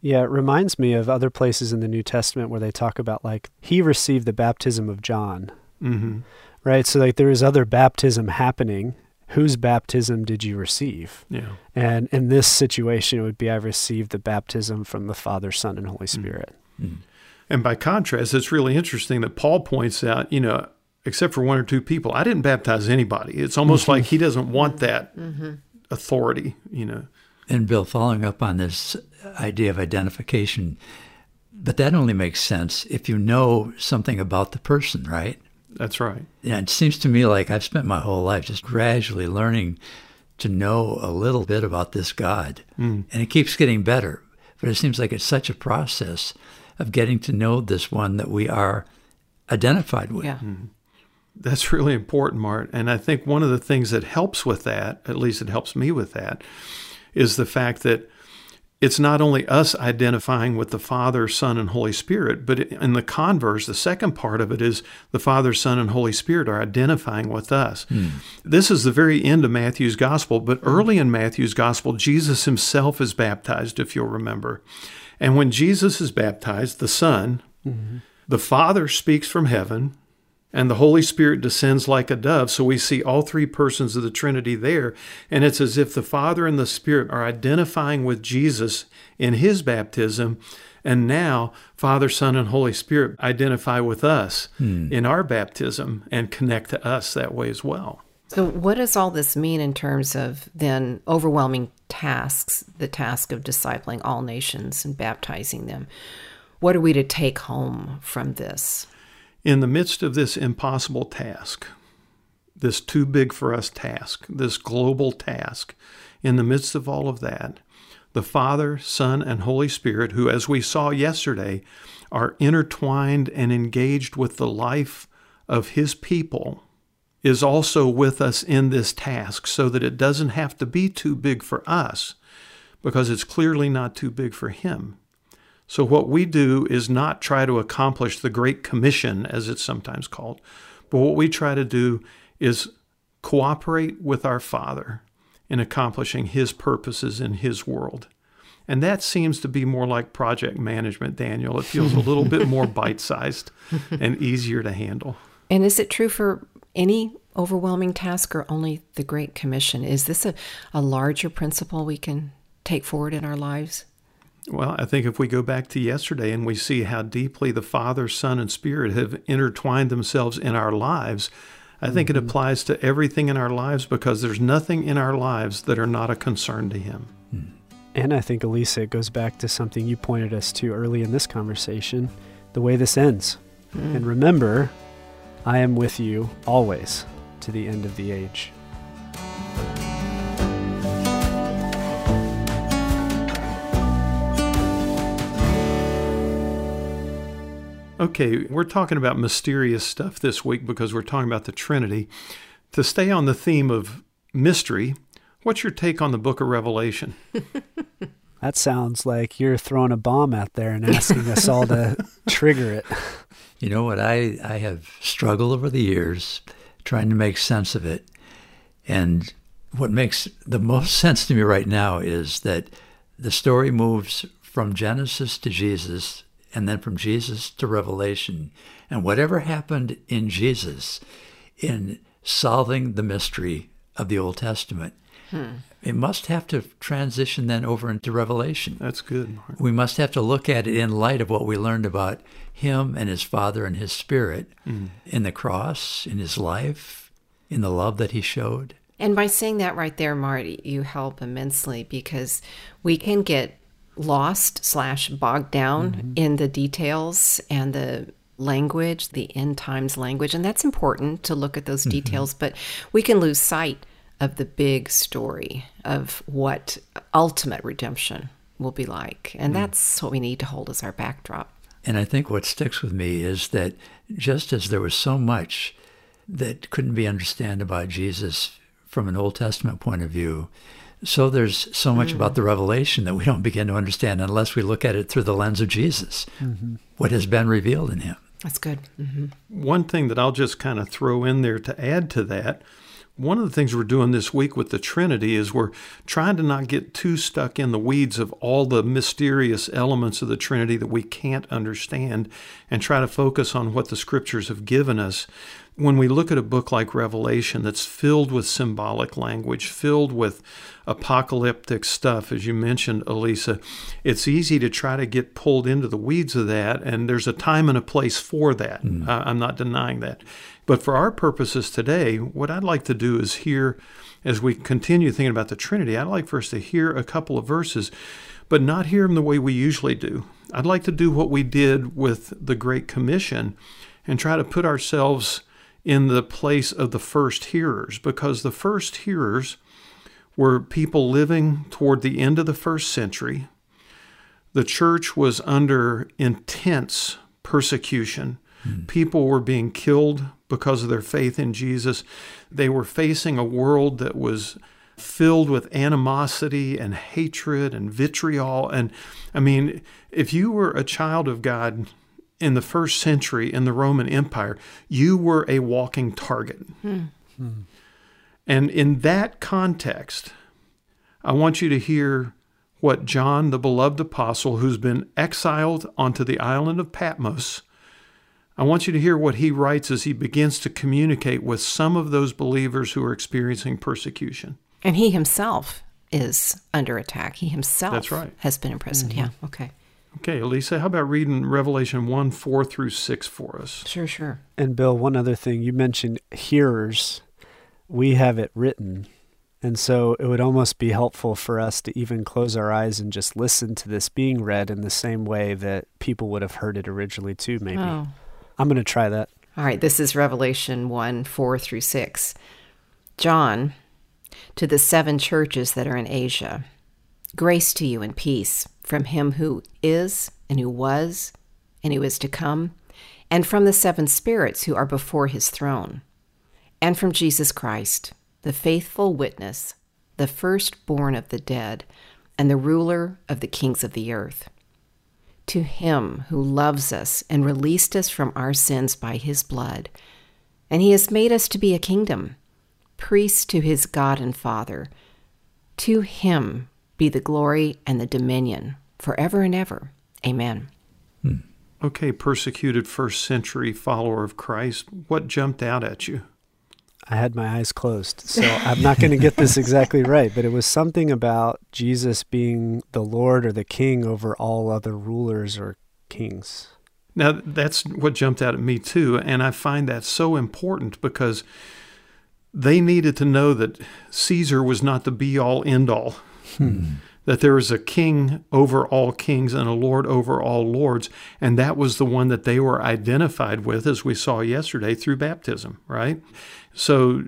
Yeah, it reminds me of other places in the New Testament where they talk about like he received the baptism of John, Mm-hmm. right? So like there is other baptism happening. Whose baptism did you receive? Yeah. And in this situation, it would be I received the baptism from the Father, Son, and Holy Spirit. And by contrast, it's really interesting that Paul points out, you know, except for one or two people, I didn't baptize anybody. It's almost like he doesn't want that authority, you know. And Bill, following up on this idea of identification, but that only makes sense if you know something about the person, right? That's right. Yeah, it seems to me like I've spent my whole life just gradually learning to know a little bit about this God. Hmm. And it keeps getting better. But it seems like it's such a process of getting to know this one that we are identified with. Yeah. Hmm. That's really important, Mart. And I think one of the things that helps with that, at least it helps me with that, is the fact that it's not only us identifying with the Father, Son, and Holy Spirit, but in the converse, the second part of it is the Father, Son, and Holy Spirit are identifying with us. Hmm. This is the very end of Matthew's gospel, but early in Matthew's gospel, Jesus himself is baptized, if you'll remember. And when Jesus is baptized, the Son, mm-hmm. the Father speaks from heaven, and the Holy Spirit descends like a dove. So we see all three persons of the Trinity there. And it's as if the Father and the Spirit are identifying with Jesus in his baptism. And now Father, Son, and Holy Spirit identify with us hmm. in our baptism and connect to us that way as well. So, what does all this mean in terms of then overwhelming tasks, the task of discipling all nations and baptizing them? What are we to take home from this? in the midst of this impossible task, this too big for us task, this global task, in the midst of all of that, the Father, Son, and Holy Spirit, who, as we saw yesterday, are intertwined and engaged with the life of His people, is also with us in this task so that it doesn't have to be too big for us because it's clearly not too big for Him. So, what we do is not try to accomplish the Great Commission, as it's sometimes called, but what we try to do is cooperate with our Father in accomplishing His purposes in His world. And that seems to be more like project management, Daniel. It feels a little bit more bite sized and easier to handle. And is it true for any overwhelming task or only the Great Commission? Is this a, a larger principle we can take forward in our lives? Well, I think if we go back to yesterday and we see how deeply the Father, Son, and Spirit have intertwined themselves in our lives, I think it mm-hmm. applies to everything in our lives because there's nothing in our lives that are not a concern to Him. Hmm. And I think, Elisa, it goes back to something you pointed us to early in this conversation the way this ends. Mm. And remember, I am with you always to the end of the age. Okay, we're talking about mysterious stuff this week because we're talking about the Trinity. To stay on the theme of mystery, what's your take on the book of Revelation? That sounds like you're throwing a bomb out there and asking us all to trigger it. You know what? I, I have struggled over the years trying to make sense of it. And what makes the most sense to me right now is that the story moves from Genesis to Jesus and then from Jesus to Revelation. And whatever happened in Jesus in solving the mystery of the Old Testament, Hmm. it must have to transition then over into Revelation. That's good. Mart. We must have to look at it in light of what we learned about him and his Father and his Spirit hmm. in the cross, in his life, in the love that he showed. And by saying that right there, Marty, you help immensely because we can get lost slash bogged down mm-hmm. in the details and the language, the end times language. And that's important to look at those mm-hmm. details, but we can lose sight of the big story of what ultimate redemption will be like. And hmm. that's what we need to hold as our backdrop. And I think what sticks with me is that just as there was so much that couldn't be understood about Jesus from an Old Testament point of view, so there's so much hmm. about the revelation that we don't begin to understand unless we look at it through the lens of Jesus, mm-hmm. what has been revealed in him. That's good. Mm-hmm. One thing that I'll just kind of throw in there to add to that one of the things we're doing this week with the Trinity is we're trying to not get too stuck in the weeds of all the mysterious elements of the Trinity that we can't understand and try to focus on what the scriptures have given us. When we look at a book like Revelation that's filled with symbolic language, filled with apocalyptic stuff, as you mentioned, Elisa, it's easy to try to get pulled into the weeds of that, and there's a time and a place for that. Mm. Uh, I'm not denying that. But for our purposes today, what I'd like to do is hear, as we continue thinking about the Trinity, I'd like for us to hear a couple of verses, but not hear them the way we usually do. I'd like to do what we did with the Great Commission and try to put ourselves in the place of the first hearers, because the first hearers were people living toward the end of the first century. The church was under intense persecution. Mm. People were being killed because of their faith in Jesus. They were facing a world that was filled with animosity and hatred and vitriol. And I mean, if you were a child of God in the first century in the Roman Empire, you were a walking target. Hmm. Hmm. And in that context, I want you to hear what John, the beloved apostle, who's been exiled onto the island of Patmos, I want you to hear what he writes as he begins to communicate with some of those believers who are experiencing persecution. And he himself is under attack. He himself That's right. has been imprisoned. Mm-hmm. Yeah, okay. Okay, Elisa, how about reading Revelation 1 4 through 6 for us? Sure, sure. And Bill, one other thing. You mentioned hearers. We have it written. And so it would almost be helpful for us to even close our eyes and just listen to this being read in the same way that people would have heard it originally, too, maybe. Oh. I'm going to try that. All right, this is Revelation 1 4 through 6. John, to the seven churches that are in Asia, grace to you and peace from him who is, and who was, and who is to come, and from the seven spirits who are before his throne, and from Jesus Christ, the faithful witness, the firstborn of the dead, and the ruler of the kings of the earth to him who loves us and released us from our sins by his blood. And he has made us to be a kingdom, priests to his God and Father. To him be the glory and the dominion forever and ever. Amen. Hmm. Okay, persecuted first century follower of Christ, what jumped out at you? I had my eyes closed. So I'm not going to get this exactly right, but it was something about Jesus being the Lord or the King over all other rulers or kings. Now, that's what jumped out at me too. And I find that so important because they needed to know that Caesar was not the be all end all. Hmm that there is a king over all kings and a lord over all lords. And that was the one that they were identified with, as we saw yesterday, through baptism, right? So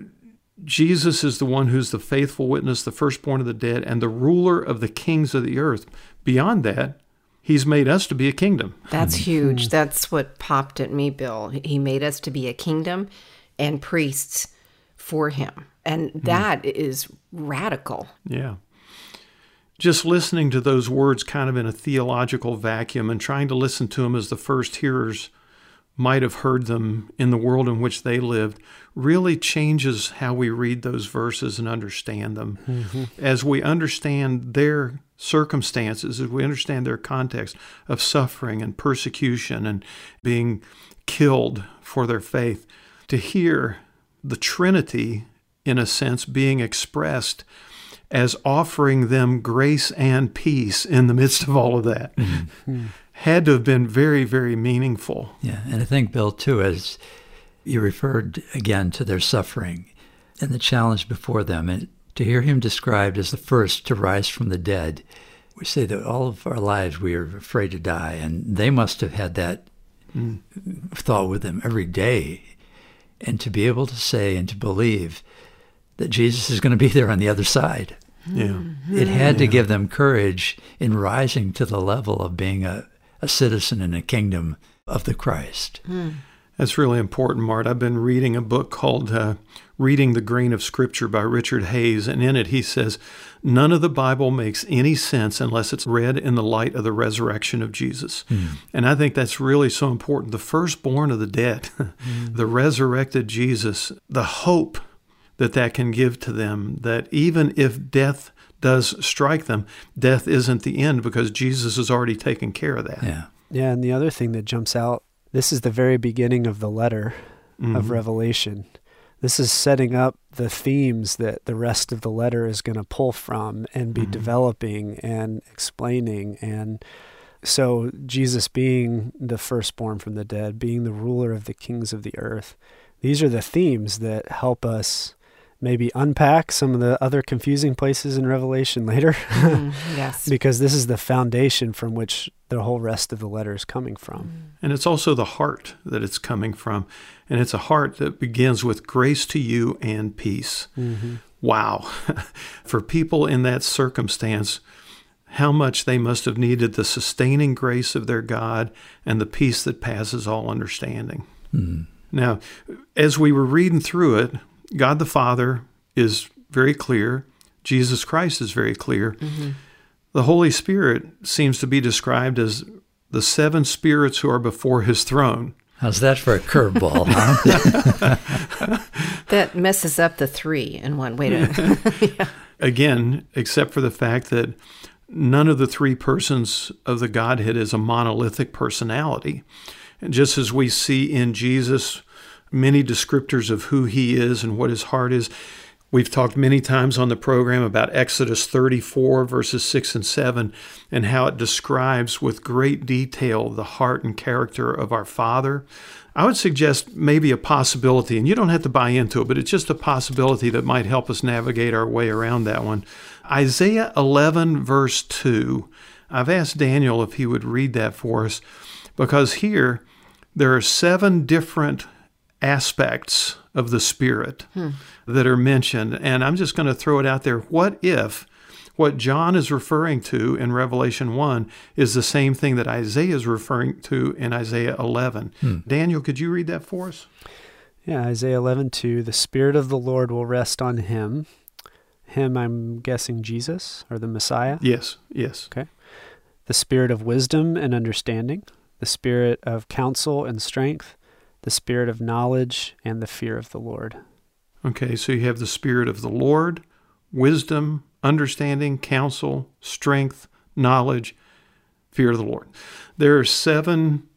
Jesus is the one who's the faithful witness, the firstborn of the dead, and the ruler of the kings of the earth. Beyond that, he's made us to be a kingdom. That's huge. That's what popped at me, Bill. He made us to be a kingdom and priests for him. And hmm. that mm. is radical. Yeah just listening to those words kind of in a theological vacuum and trying to listen to them as the first hearers might have heard them in the world in which they lived really changes how we read those verses and understand them. Mm-hmm. As we understand their circumstances, as we understand their context of suffering and persecution and being killed for their faith, to hear the Trinity, in a sense, being expressed as offering them grace and peace in the midst of all of that. Mm-hmm. Had to have been very, very meaningful. Yeah, and I think, Bill, too, as you referred again to their suffering and the challenge before them, and to hear him described as the first to rise from the dead, we say that all of our lives we are afraid to die, and they must have had that mm. thought with them every day. And to be able to say and to believe that Jesus is going to be there on the other side. Yeah. It had to give them courage in rising to the level of being a, a citizen in a kingdom of the Christ. Mm. That's really important, Mart. I've been reading a book called uh, Reading the Grain of Scripture by Richard Hays, and in it he says, None of the Bible makes any sense unless it's read in the light of the resurrection of Jesus. Mm. And I think that's really so important. The firstborn of the dead, mm. the resurrected Jesus, the hope that that can give to them, that even if death does strike them, death isn't the end because Jesus has already taken care of that. Yeah. Yeah, and the other thing that jumps out this is the very beginning of the letter mm-hmm. of Revelation. This is setting up the themes that the rest of the letter is going to pull from and be mm-hmm. developing and explaining. And so, Jesus being the firstborn from the dead, being the ruler of the kings of the earth, these are the themes that help us maybe unpack some of the other confusing places in Revelation later. mm, yes. because this is the foundation from which the whole rest of the letter is coming from. Mm. And it's also the heart that it's coming from. And it's a heart that begins with grace to you and peace. Mm-hmm. Wow. For people in that circumstance, how much they must have needed the sustaining grace of their God and the peace that passes all understanding. Mm. Now, as we were reading through it, God the Father is very clear, Jesus Christ is very clear. Mm-hmm. The Holy Spirit seems to be described as the seven spirits who are before his throne. How's that for a curveball, huh? that messes up the three in one way to. yeah. Again, except for the fact that none of the three persons of the Godhead is a monolithic personality. And just as we see in Jesus many descriptors of who he is and what his heart is. We've talked many times on the program about Exodus 34, verses 6 and 7, and how it describes with great detail the heart and character of our Father. I would suggest maybe a possibility, and you don't have to buy into it, but it's just a possibility that might help us navigate our way around that one. Isaiah 11, verse 2. I've asked Daniel if he would read that for us because here there are seven different aspects of the Spirit hmm. that are mentioned. And I'm just going to throw it out there. What if what John is referring to in Revelation 1 is the same thing that Isaiah is referring to in Isaiah 11? Hmm. Daniel, could you read that for us? Yeah, Isaiah 11, 2. The Spirit of the Lord will rest on him. Him, I'm guessing Jesus or the Messiah? Yes, yes. Okay. The Spirit of wisdom and understanding, the Spirit of counsel and strength, the spirit of knowledge, and the fear of the Lord. Okay, so you have the spirit of the Lord, wisdom, understanding, counsel, strength, knowledge, fear of the Lord. There are seven,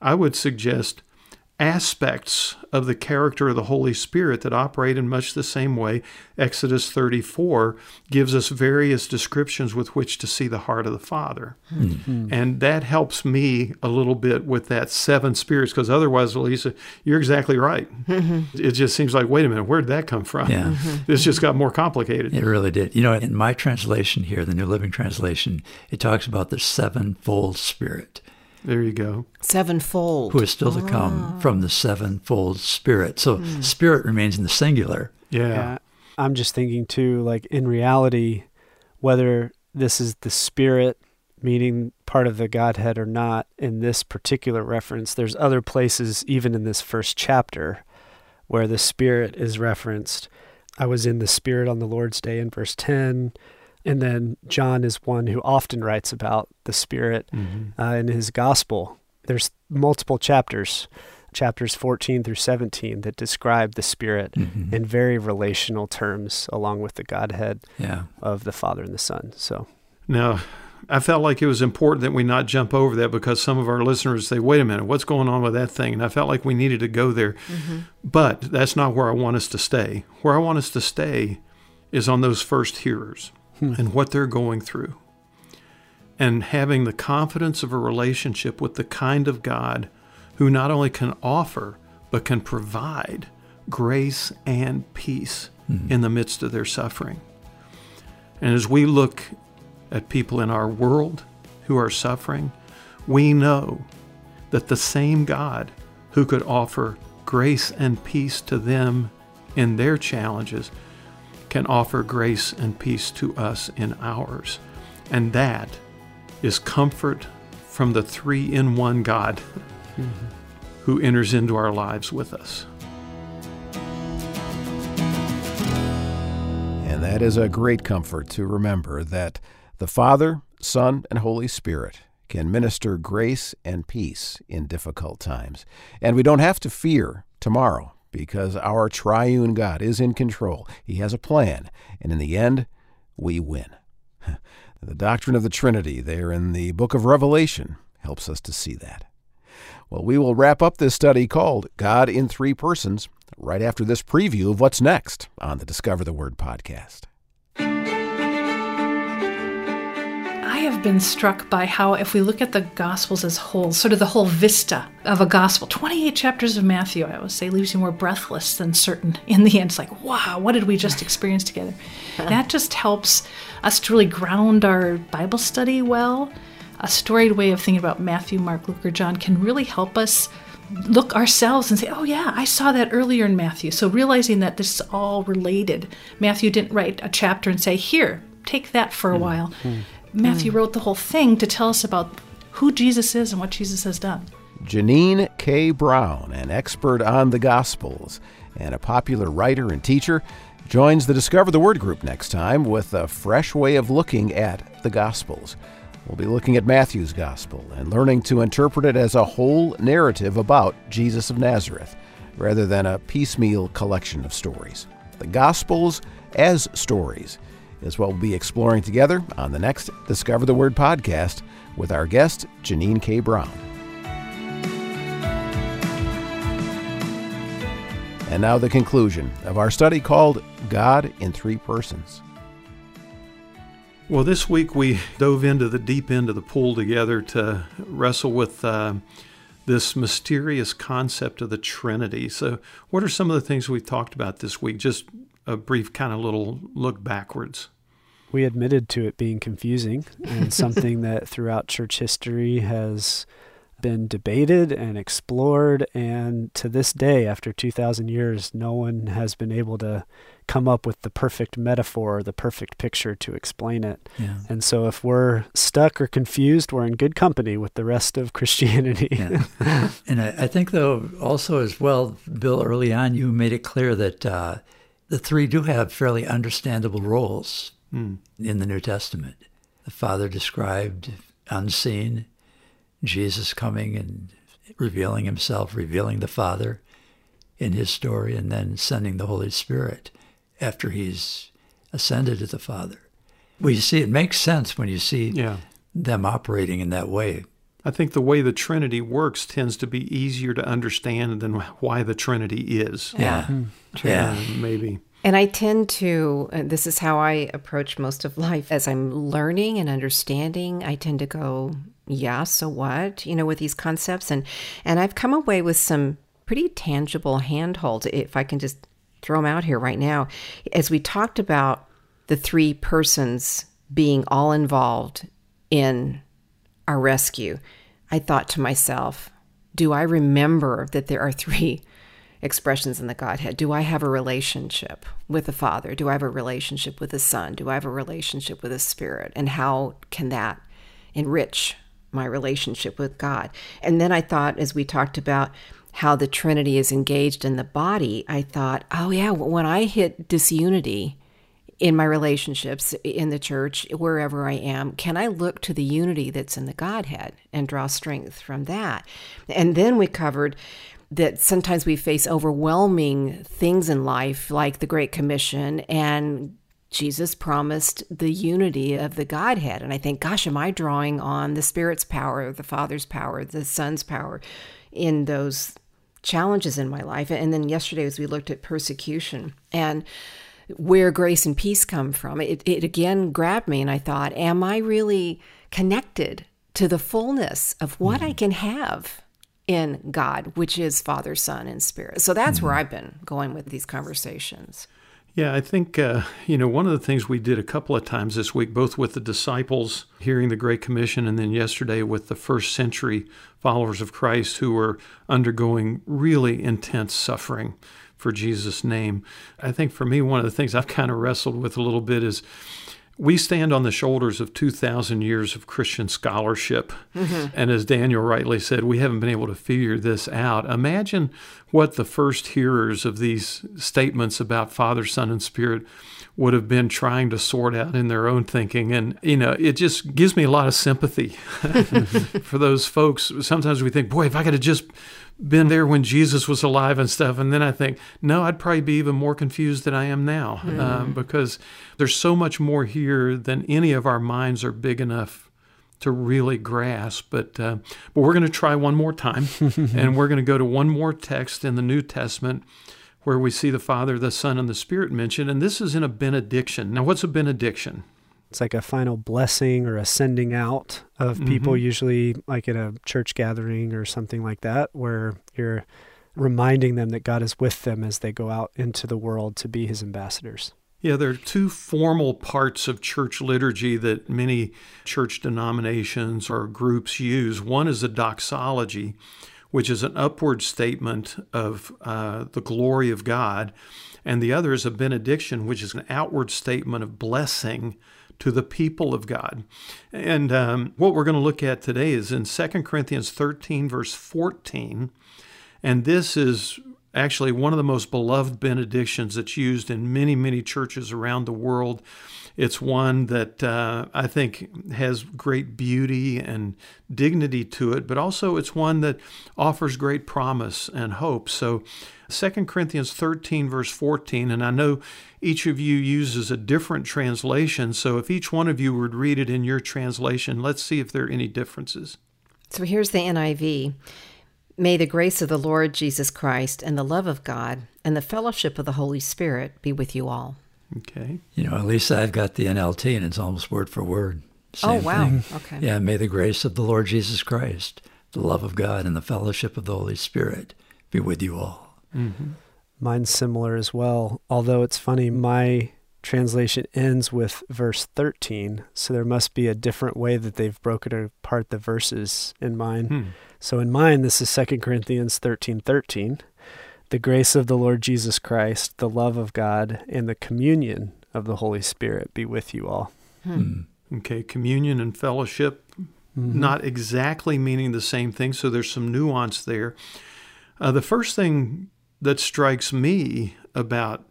I would suggest, aspects of the character of the Holy Spirit that operate in much the same way. Exodus 34 gives us various descriptions with which to see the heart of the Father. Mm-hmm. And that helps me a little bit with that seven spirits, because otherwise, Elisa, you're exactly right. Mm-hmm. It just seems like, wait a minute, where did that come from? Yeah. Mm-hmm. This just got more complicated. It really did. You know, in my translation here, the New Living Translation, it talks about the sevenfold spirit. There you go. Sevenfold. Who is still to come from the sevenfold Spirit. So mm. Spirit remains in the singular. Yeah. yeah. I'm just thinking too, like in reality, whether this is the Spirit, meaning part of the Godhead or not, in this particular reference, there's other places, even in this first chapter, where the Spirit is referenced. I was in the Spirit on the Lord's day in verse 10. And then John is one who often writes about the Spirit mm-hmm. uh, in his gospel. There's multiple chapters, chapters 14 through 17, that describe the Spirit mm-hmm. in very relational terms, along with the Godhead yeah. of the Father and the Son. So now, I felt like it was important that we not jump over that because some of our listeners say, wait a minute, what's going on with that thing? And I felt like we needed to go there. Mm-hmm. But that's not where I want us to stay. Where I want us to stay is on those first hearers hmm. and what they're going through. And having the confidence of a relationship with the kind of God who not only can offer, but can provide grace and peace hmm. in the midst of their suffering. And as we look at people in our world who are suffering, we know that the same God who could offer grace and peace to them in their challenges can offer grace and peace to us in ours. And that is comfort from the three in one God. Mm-hmm. who enters into our lives with us. And that is a great comfort to remember that the Father, Son, and Holy Spirit can minister grace and peace in difficult times. And we don't have to fear tomorrow because our triune God is in control. He has a plan, and in the end, we win. The doctrine of the Trinity, there in the book of Revelation, helps us to see that. Well, we will wrap up this study called God in Three Persons right after this preview of what's next on the Discover the Word podcast. I have been struck by how, if we look at the Gospels as whole, sort of the whole vista of a Gospel, 28 chapters of Matthew, I always say, leaves you more breathless than certain. In the end, it's like, wow, what did we just experience together? that just helps us to really ground our Bible study well. A storied way of thinking about Matthew, Mark, Luke, or John can really help us look ourselves and say, oh, yeah, I saw that earlier in Matthew. So realizing that this is all related. Matthew didn't write a chapter and say, here, take that for a mm-hmm. while. Matthew mm. wrote the whole thing to tell us about who Jesus is and what Jesus has done. Jeannine K. Brown, an expert on the Gospels and a popular writer and teacher, joins the Discover the Word group next time with a fresh way of looking at the Gospels. We'll be looking at Matthew's Gospel and learning to interpret it as a whole narrative about Jesus of Nazareth, rather than a piecemeal collection of stories. The Gospels as stories is what we'll be exploring together on the next Discover the Word podcast with our guest, Jeannine K. Brown. And now the conclusion of our study called God in Three Persons. Well, this week we dove into the deep end of the pool together to wrestle with uh, this mysterious concept of the Trinity. So, what are some of the things we've talked about this week? Just a brief kind of little look backwards we admitted to it being confusing and something that throughout church history has been debated and explored. And to this day, after 2,000 years, no one has been able to come up with the perfect metaphor or the perfect picture to explain it. Yeah. And so if we're stuck or confused, we're in good company with the rest of Christianity. yeah. And I, I, think, though, also as well, Bill, early on, you made it clear that uh, the three do have fairly understandable roles mm. in the New Testament. The Father described unseen, Jesus coming and revealing himself, revealing the Father in his story, and then sending the Holy Spirit after he's ascended to the Father. Well, you see, it makes sense when you see yeah. them operating in that way. I think the way the Trinity works tends to be easier to understand than why the Trinity is. Yeah. Hmm. Yeah. maybe. And I tend to, this is how I approach most of life. As I'm learning and understanding, I tend to go, yeah, so what? You know, with these concepts. And, and I've come away with some pretty tangible handholds, if I can just throw them out here right now. As we talked about the three persons being all involved in our rescue, I thought to myself, do I remember that there are three expressions in the Godhead. Do I have a relationship with the Father? Do I have a relationship with the Son? Do I have a relationship with the Spirit? And how can that enrich my relationship with God? And then I thought, as we talked about how the Trinity is engaged in the body, I thought, oh, yeah, when I hit disunity, in my relationships in the church, wherever I am, can I look to the unity that's in the Godhead and draw strength from that? And then we covered that sometimes we face overwhelming things in life, like the Great Commission, and Jesus promised the unity of the Godhead. And I think, gosh, am I drawing on the Spirit's power, the Father's power, the Son's power in those challenges in my life? And then yesterday, as we looked at persecution and where grace and peace come from, it, it again grabbed me. And I thought, am I really connected to the fullness of what mm-hmm. I can have in God, which is Father, Son, and Spirit. So that's mm-hmm. where I've been going with these conversations. Yeah, I think, uh, you know, one of the things we did a couple of times this week, both with the disciples hearing the Great Commission and then yesterday with the first century followers of Christ who were undergoing really intense suffering for Jesus' name. I think for me, one of the things I've kind of wrestled with a little bit is we stand on the shoulders of 2,000 years of Christian scholarship. Mm-hmm. And as Daniel rightly said, we haven't been able to figure this out. Imagine what the first hearers of these statements about Father, Son, and Spirit would have been trying to sort out in their own thinking. And, you know, it just gives me a lot of sympathy for those folks. Sometimes we think, boy, if I could have just been there when Jesus was alive and stuff. And then I think, no, I'd probably be even more confused than I am now mm. um, because there's so much more here than any of our minds are big enough to really grasp. But uh, but we're going to try one more time, and we're going to go to one more text in the New Testament where we see the Father, the Son, and the Spirit mentioned, and this is in a benediction. Now, what's a benediction? It's like a final blessing or a sending out of people, mm-hmm. usually like at a church gathering or something like that, where you're reminding them that God is with them as they go out into the world to be his ambassadors. Yeah, there are two formal parts of church liturgy that many church denominations or groups use. One is a doxology, which is an upward statement of uh, the glory of God, and the other is a benediction, which is an outward statement of blessing to the people of God. And um, what we're going to look at today is in 2 Corinthians 13, verse 14. And this is actually one of the most beloved benedictions that's used in many, many churches around the world. It's one that uh, I think has great beauty and dignity to it, but also it's one that offers great promise and hope. So 2 Corinthians 13, verse 14, and I know each of you uses a different translation, so if each one of you would read it in your translation, let's see if there are any differences. So here's the NIV. May the grace of the Lord Jesus Christ and the love of God and the fellowship of the Holy Spirit be with you all. Okay. You know, at least I've got the NLT and it's almost word for word. Same oh, wow. Thing. Okay. Yeah, may the grace of the Lord Jesus Christ, the love of God, and the fellowship of the Holy Spirit be with you all. Mm-hmm. Mine's similar as well, although it's funny, my translation ends with verse 13, so there must be a different way that they've broken apart the verses in mine. Hmm. So in mine, this is 2 Corinthians 13 13. The grace of the Lord Jesus Christ, the love of God, and the communion of the Holy Spirit be with you all. Hmm. hmm. Okay, communion and fellowship, mm-hmm. not exactly meaning the same thing, so there's some nuance there. Uh, the first thing that strikes me about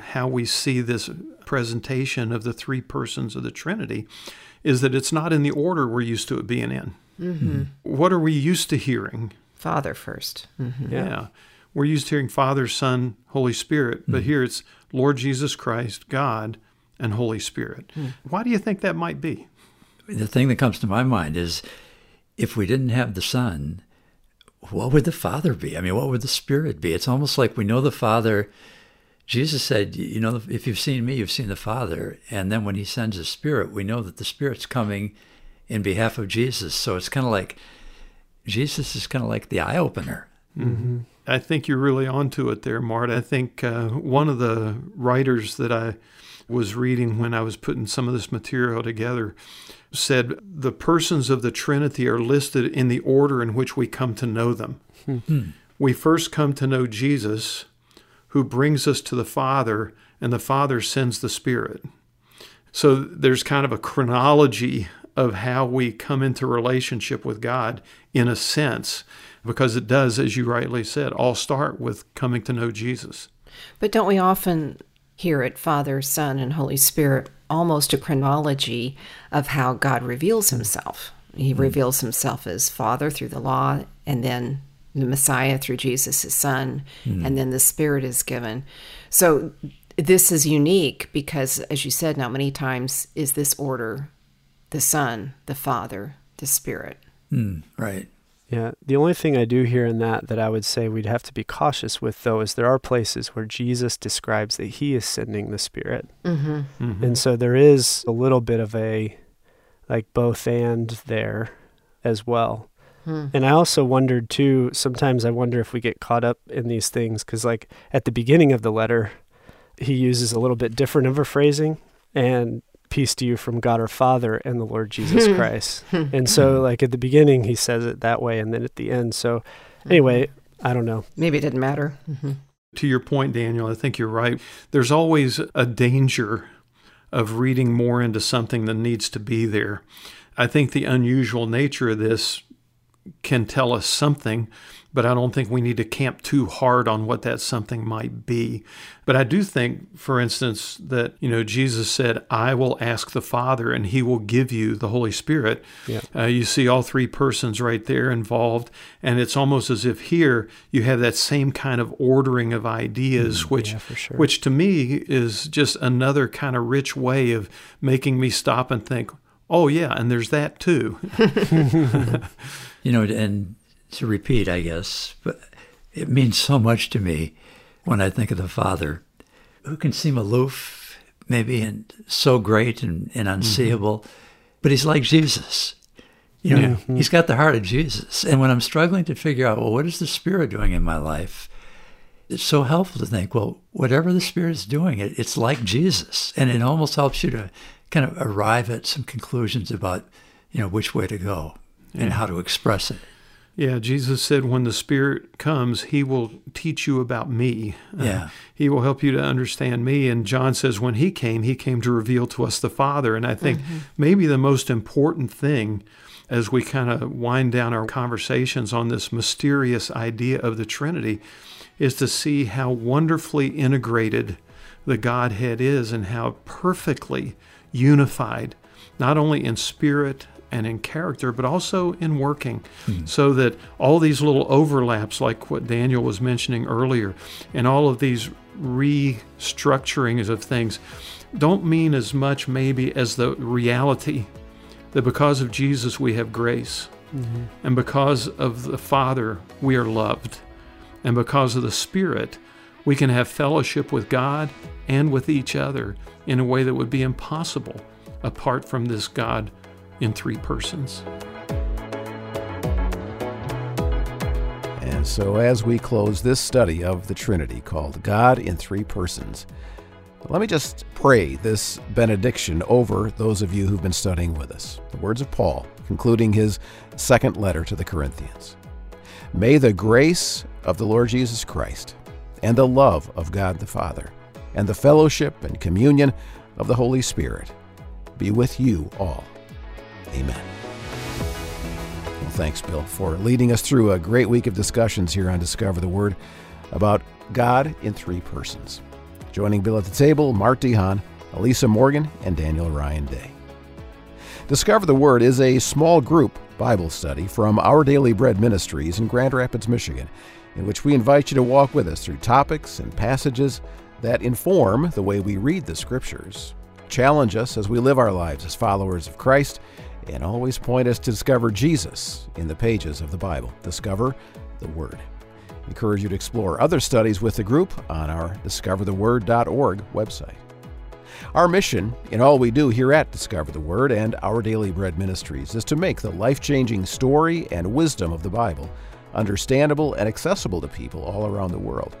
how we see this presentation of the three persons of the Trinity is that it's not in the order we're used to it being in. Mm-hmm. What are we used to hearing? Father 1st mm-hmm. yeah. yeah. We're used to hearing Father, Son, Holy Spirit, but mm-hmm. here it's Lord Jesus Christ, God, and Holy Spirit. Mm. Why do you think that might be? The thing that comes to my mind is if we didn't have the Son, what would the Father be? I mean, what would the Spirit be? It's almost like we know the Father. Jesus said, you know, if you've seen me, you've seen the Father. And then when he sends the Spirit, we know that the Spirit's coming in behalf of Jesus. So it's kind of like Jesus is kind of like the eye opener. Mm-hmm. I think you're really onto it there, Mart. I think uh, one of the writers that I was reading when I was putting some of this material together said the persons of the Trinity are listed in the order in which we come to know them. Hmm. We first come to know Jesus, who brings us to the Father, and the Father sends the Spirit. So there's kind of a chronology of how we come into relationship with God in a sense, because it does, as you rightly said, all start with coming to know Jesus. But don't we often hear it Father, Son, and Holy Spirit almost a chronology of how God reveals himself. He mm-hmm. reveals himself as Father through the law, and then the Messiah through Jesus, his Son, mm-hmm. and then the Spirit is given. So this is unique because, as you said now many times, is this order the Son, the Father, the Spirit. Mm, right. Yeah, the only thing I do here in that that I would say we'd have to be cautious with, though, is there are places where Jesus describes that he is sending the Spirit. Mm-hmm. Mm-hmm. And so there is a little bit of a like both and there as well. Hmm. And I also wondered too, sometimes I wonder if we get caught up in these things because, like, at the beginning of the letter, he uses a little bit different of a phrasing. And peace to you from God our Father and the Lord Jesus Christ. and so, like at the beginning, he says it that way, and then at the end. So, anyway, mm-hmm. I don't know. Maybe it didn't matter. Mm-hmm. To your point, Daniel, I think you're right. There's always a danger of reading more into something than needs to be there. I think the unusual nature of this can tell us something, but I don't think we need to camp too hard on what that something might be. But I do think, for instance, that, you know, Jesus said, I will ask the Father and he will give you the Holy Spirit. Yeah. Uh, you see all three persons right there involved. And it's almost as if here you have that same kind of ordering of ideas, mm, which, yeah, sure. which to me is just another kind of rich way of making me stop and think, oh, yeah, and there's that too. you know, and to repeat, I guess, but it means so much to me when I think of the Father, who can seem aloof, maybe, and so great and, and mm-hmm. unseeable, mm-hmm. but he's like Jesus. You know, yeah. he's got the heart of Jesus. And when I'm struggling to figure out, well, what is the Spirit doing in my life? It's so helpful to think, well, whatever the Spirit's doing, it, it's like Jesus. And it almost helps you to kind of arrive at some conclusions about, you know, which way to go yeah. and how to express it. Yeah, Jesus said, when the Spirit comes, He will teach you about me. Uh, yeah. Uh, he will help you to understand me. And John says, when He came, He came to reveal to us the Father. And I think mm-hmm. maybe the most important thing as we kind of wind down our conversations on this mysterious idea of the Trinity is to see how wonderfully integrated the Godhead is and how perfectly unified, not only in spirit and in character, but also in working, mm-hmm. so that all these little overlaps, like what Daniel was mentioning earlier, and all of these restructurings of things, don't mean as much maybe as the reality that because of Jesus we have grace, mm-hmm. and because of the Father we are loved, and because of the Spirit we can have fellowship with God and with each other in a way that would be impossible apart from this God in three persons. And so, as we close this study of the Trinity called God in Three Persons, let me just pray this benediction over those of you who've been studying with us. The words of Paul, concluding his second letter to the Corinthians. May the grace of the Lord Jesus Christ, and the love of God the Father, and the fellowship and communion of the Holy Spirit be with you all. Amen. Well, thanks, Bill, for leading us through a great week of discussions here on Discover the Word about God in three persons. Joining Bill at the table, Mart De Haan, Elisa Morgan, and Daniel Ryan Day. Discover the Word is a small group Bible study from Our Daily Bread Ministries in Grand Rapids, Michigan, in which we invite you to walk with us through topics and passages that inform the way we read the Scriptures, challenge us as we live our lives as followers of Christ, and always point us to discover Jesus in the pages of the Bible. Discover the Word. I encourage you to explore other studies with the group on our discovertheword.org website. Our mission in all we do here at Discover the Word and Our Daily Bread Ministries is to make the life changing story and wisdom of the Bible understandable and accessible to people all around the world.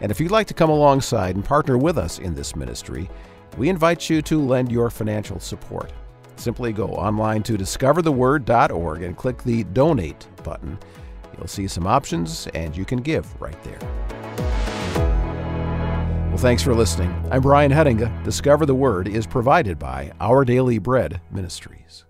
And if you'd like to come alongside and partner with us in this ministry, we invite you to lend your financial support. Simply go online to discovertheword.org and click the Donate button. You'll see some options and you can give right there. Well, thanks for listening. I'm Brian Hettinga. Discover the Word is provided by Our Daily Bread Ministries.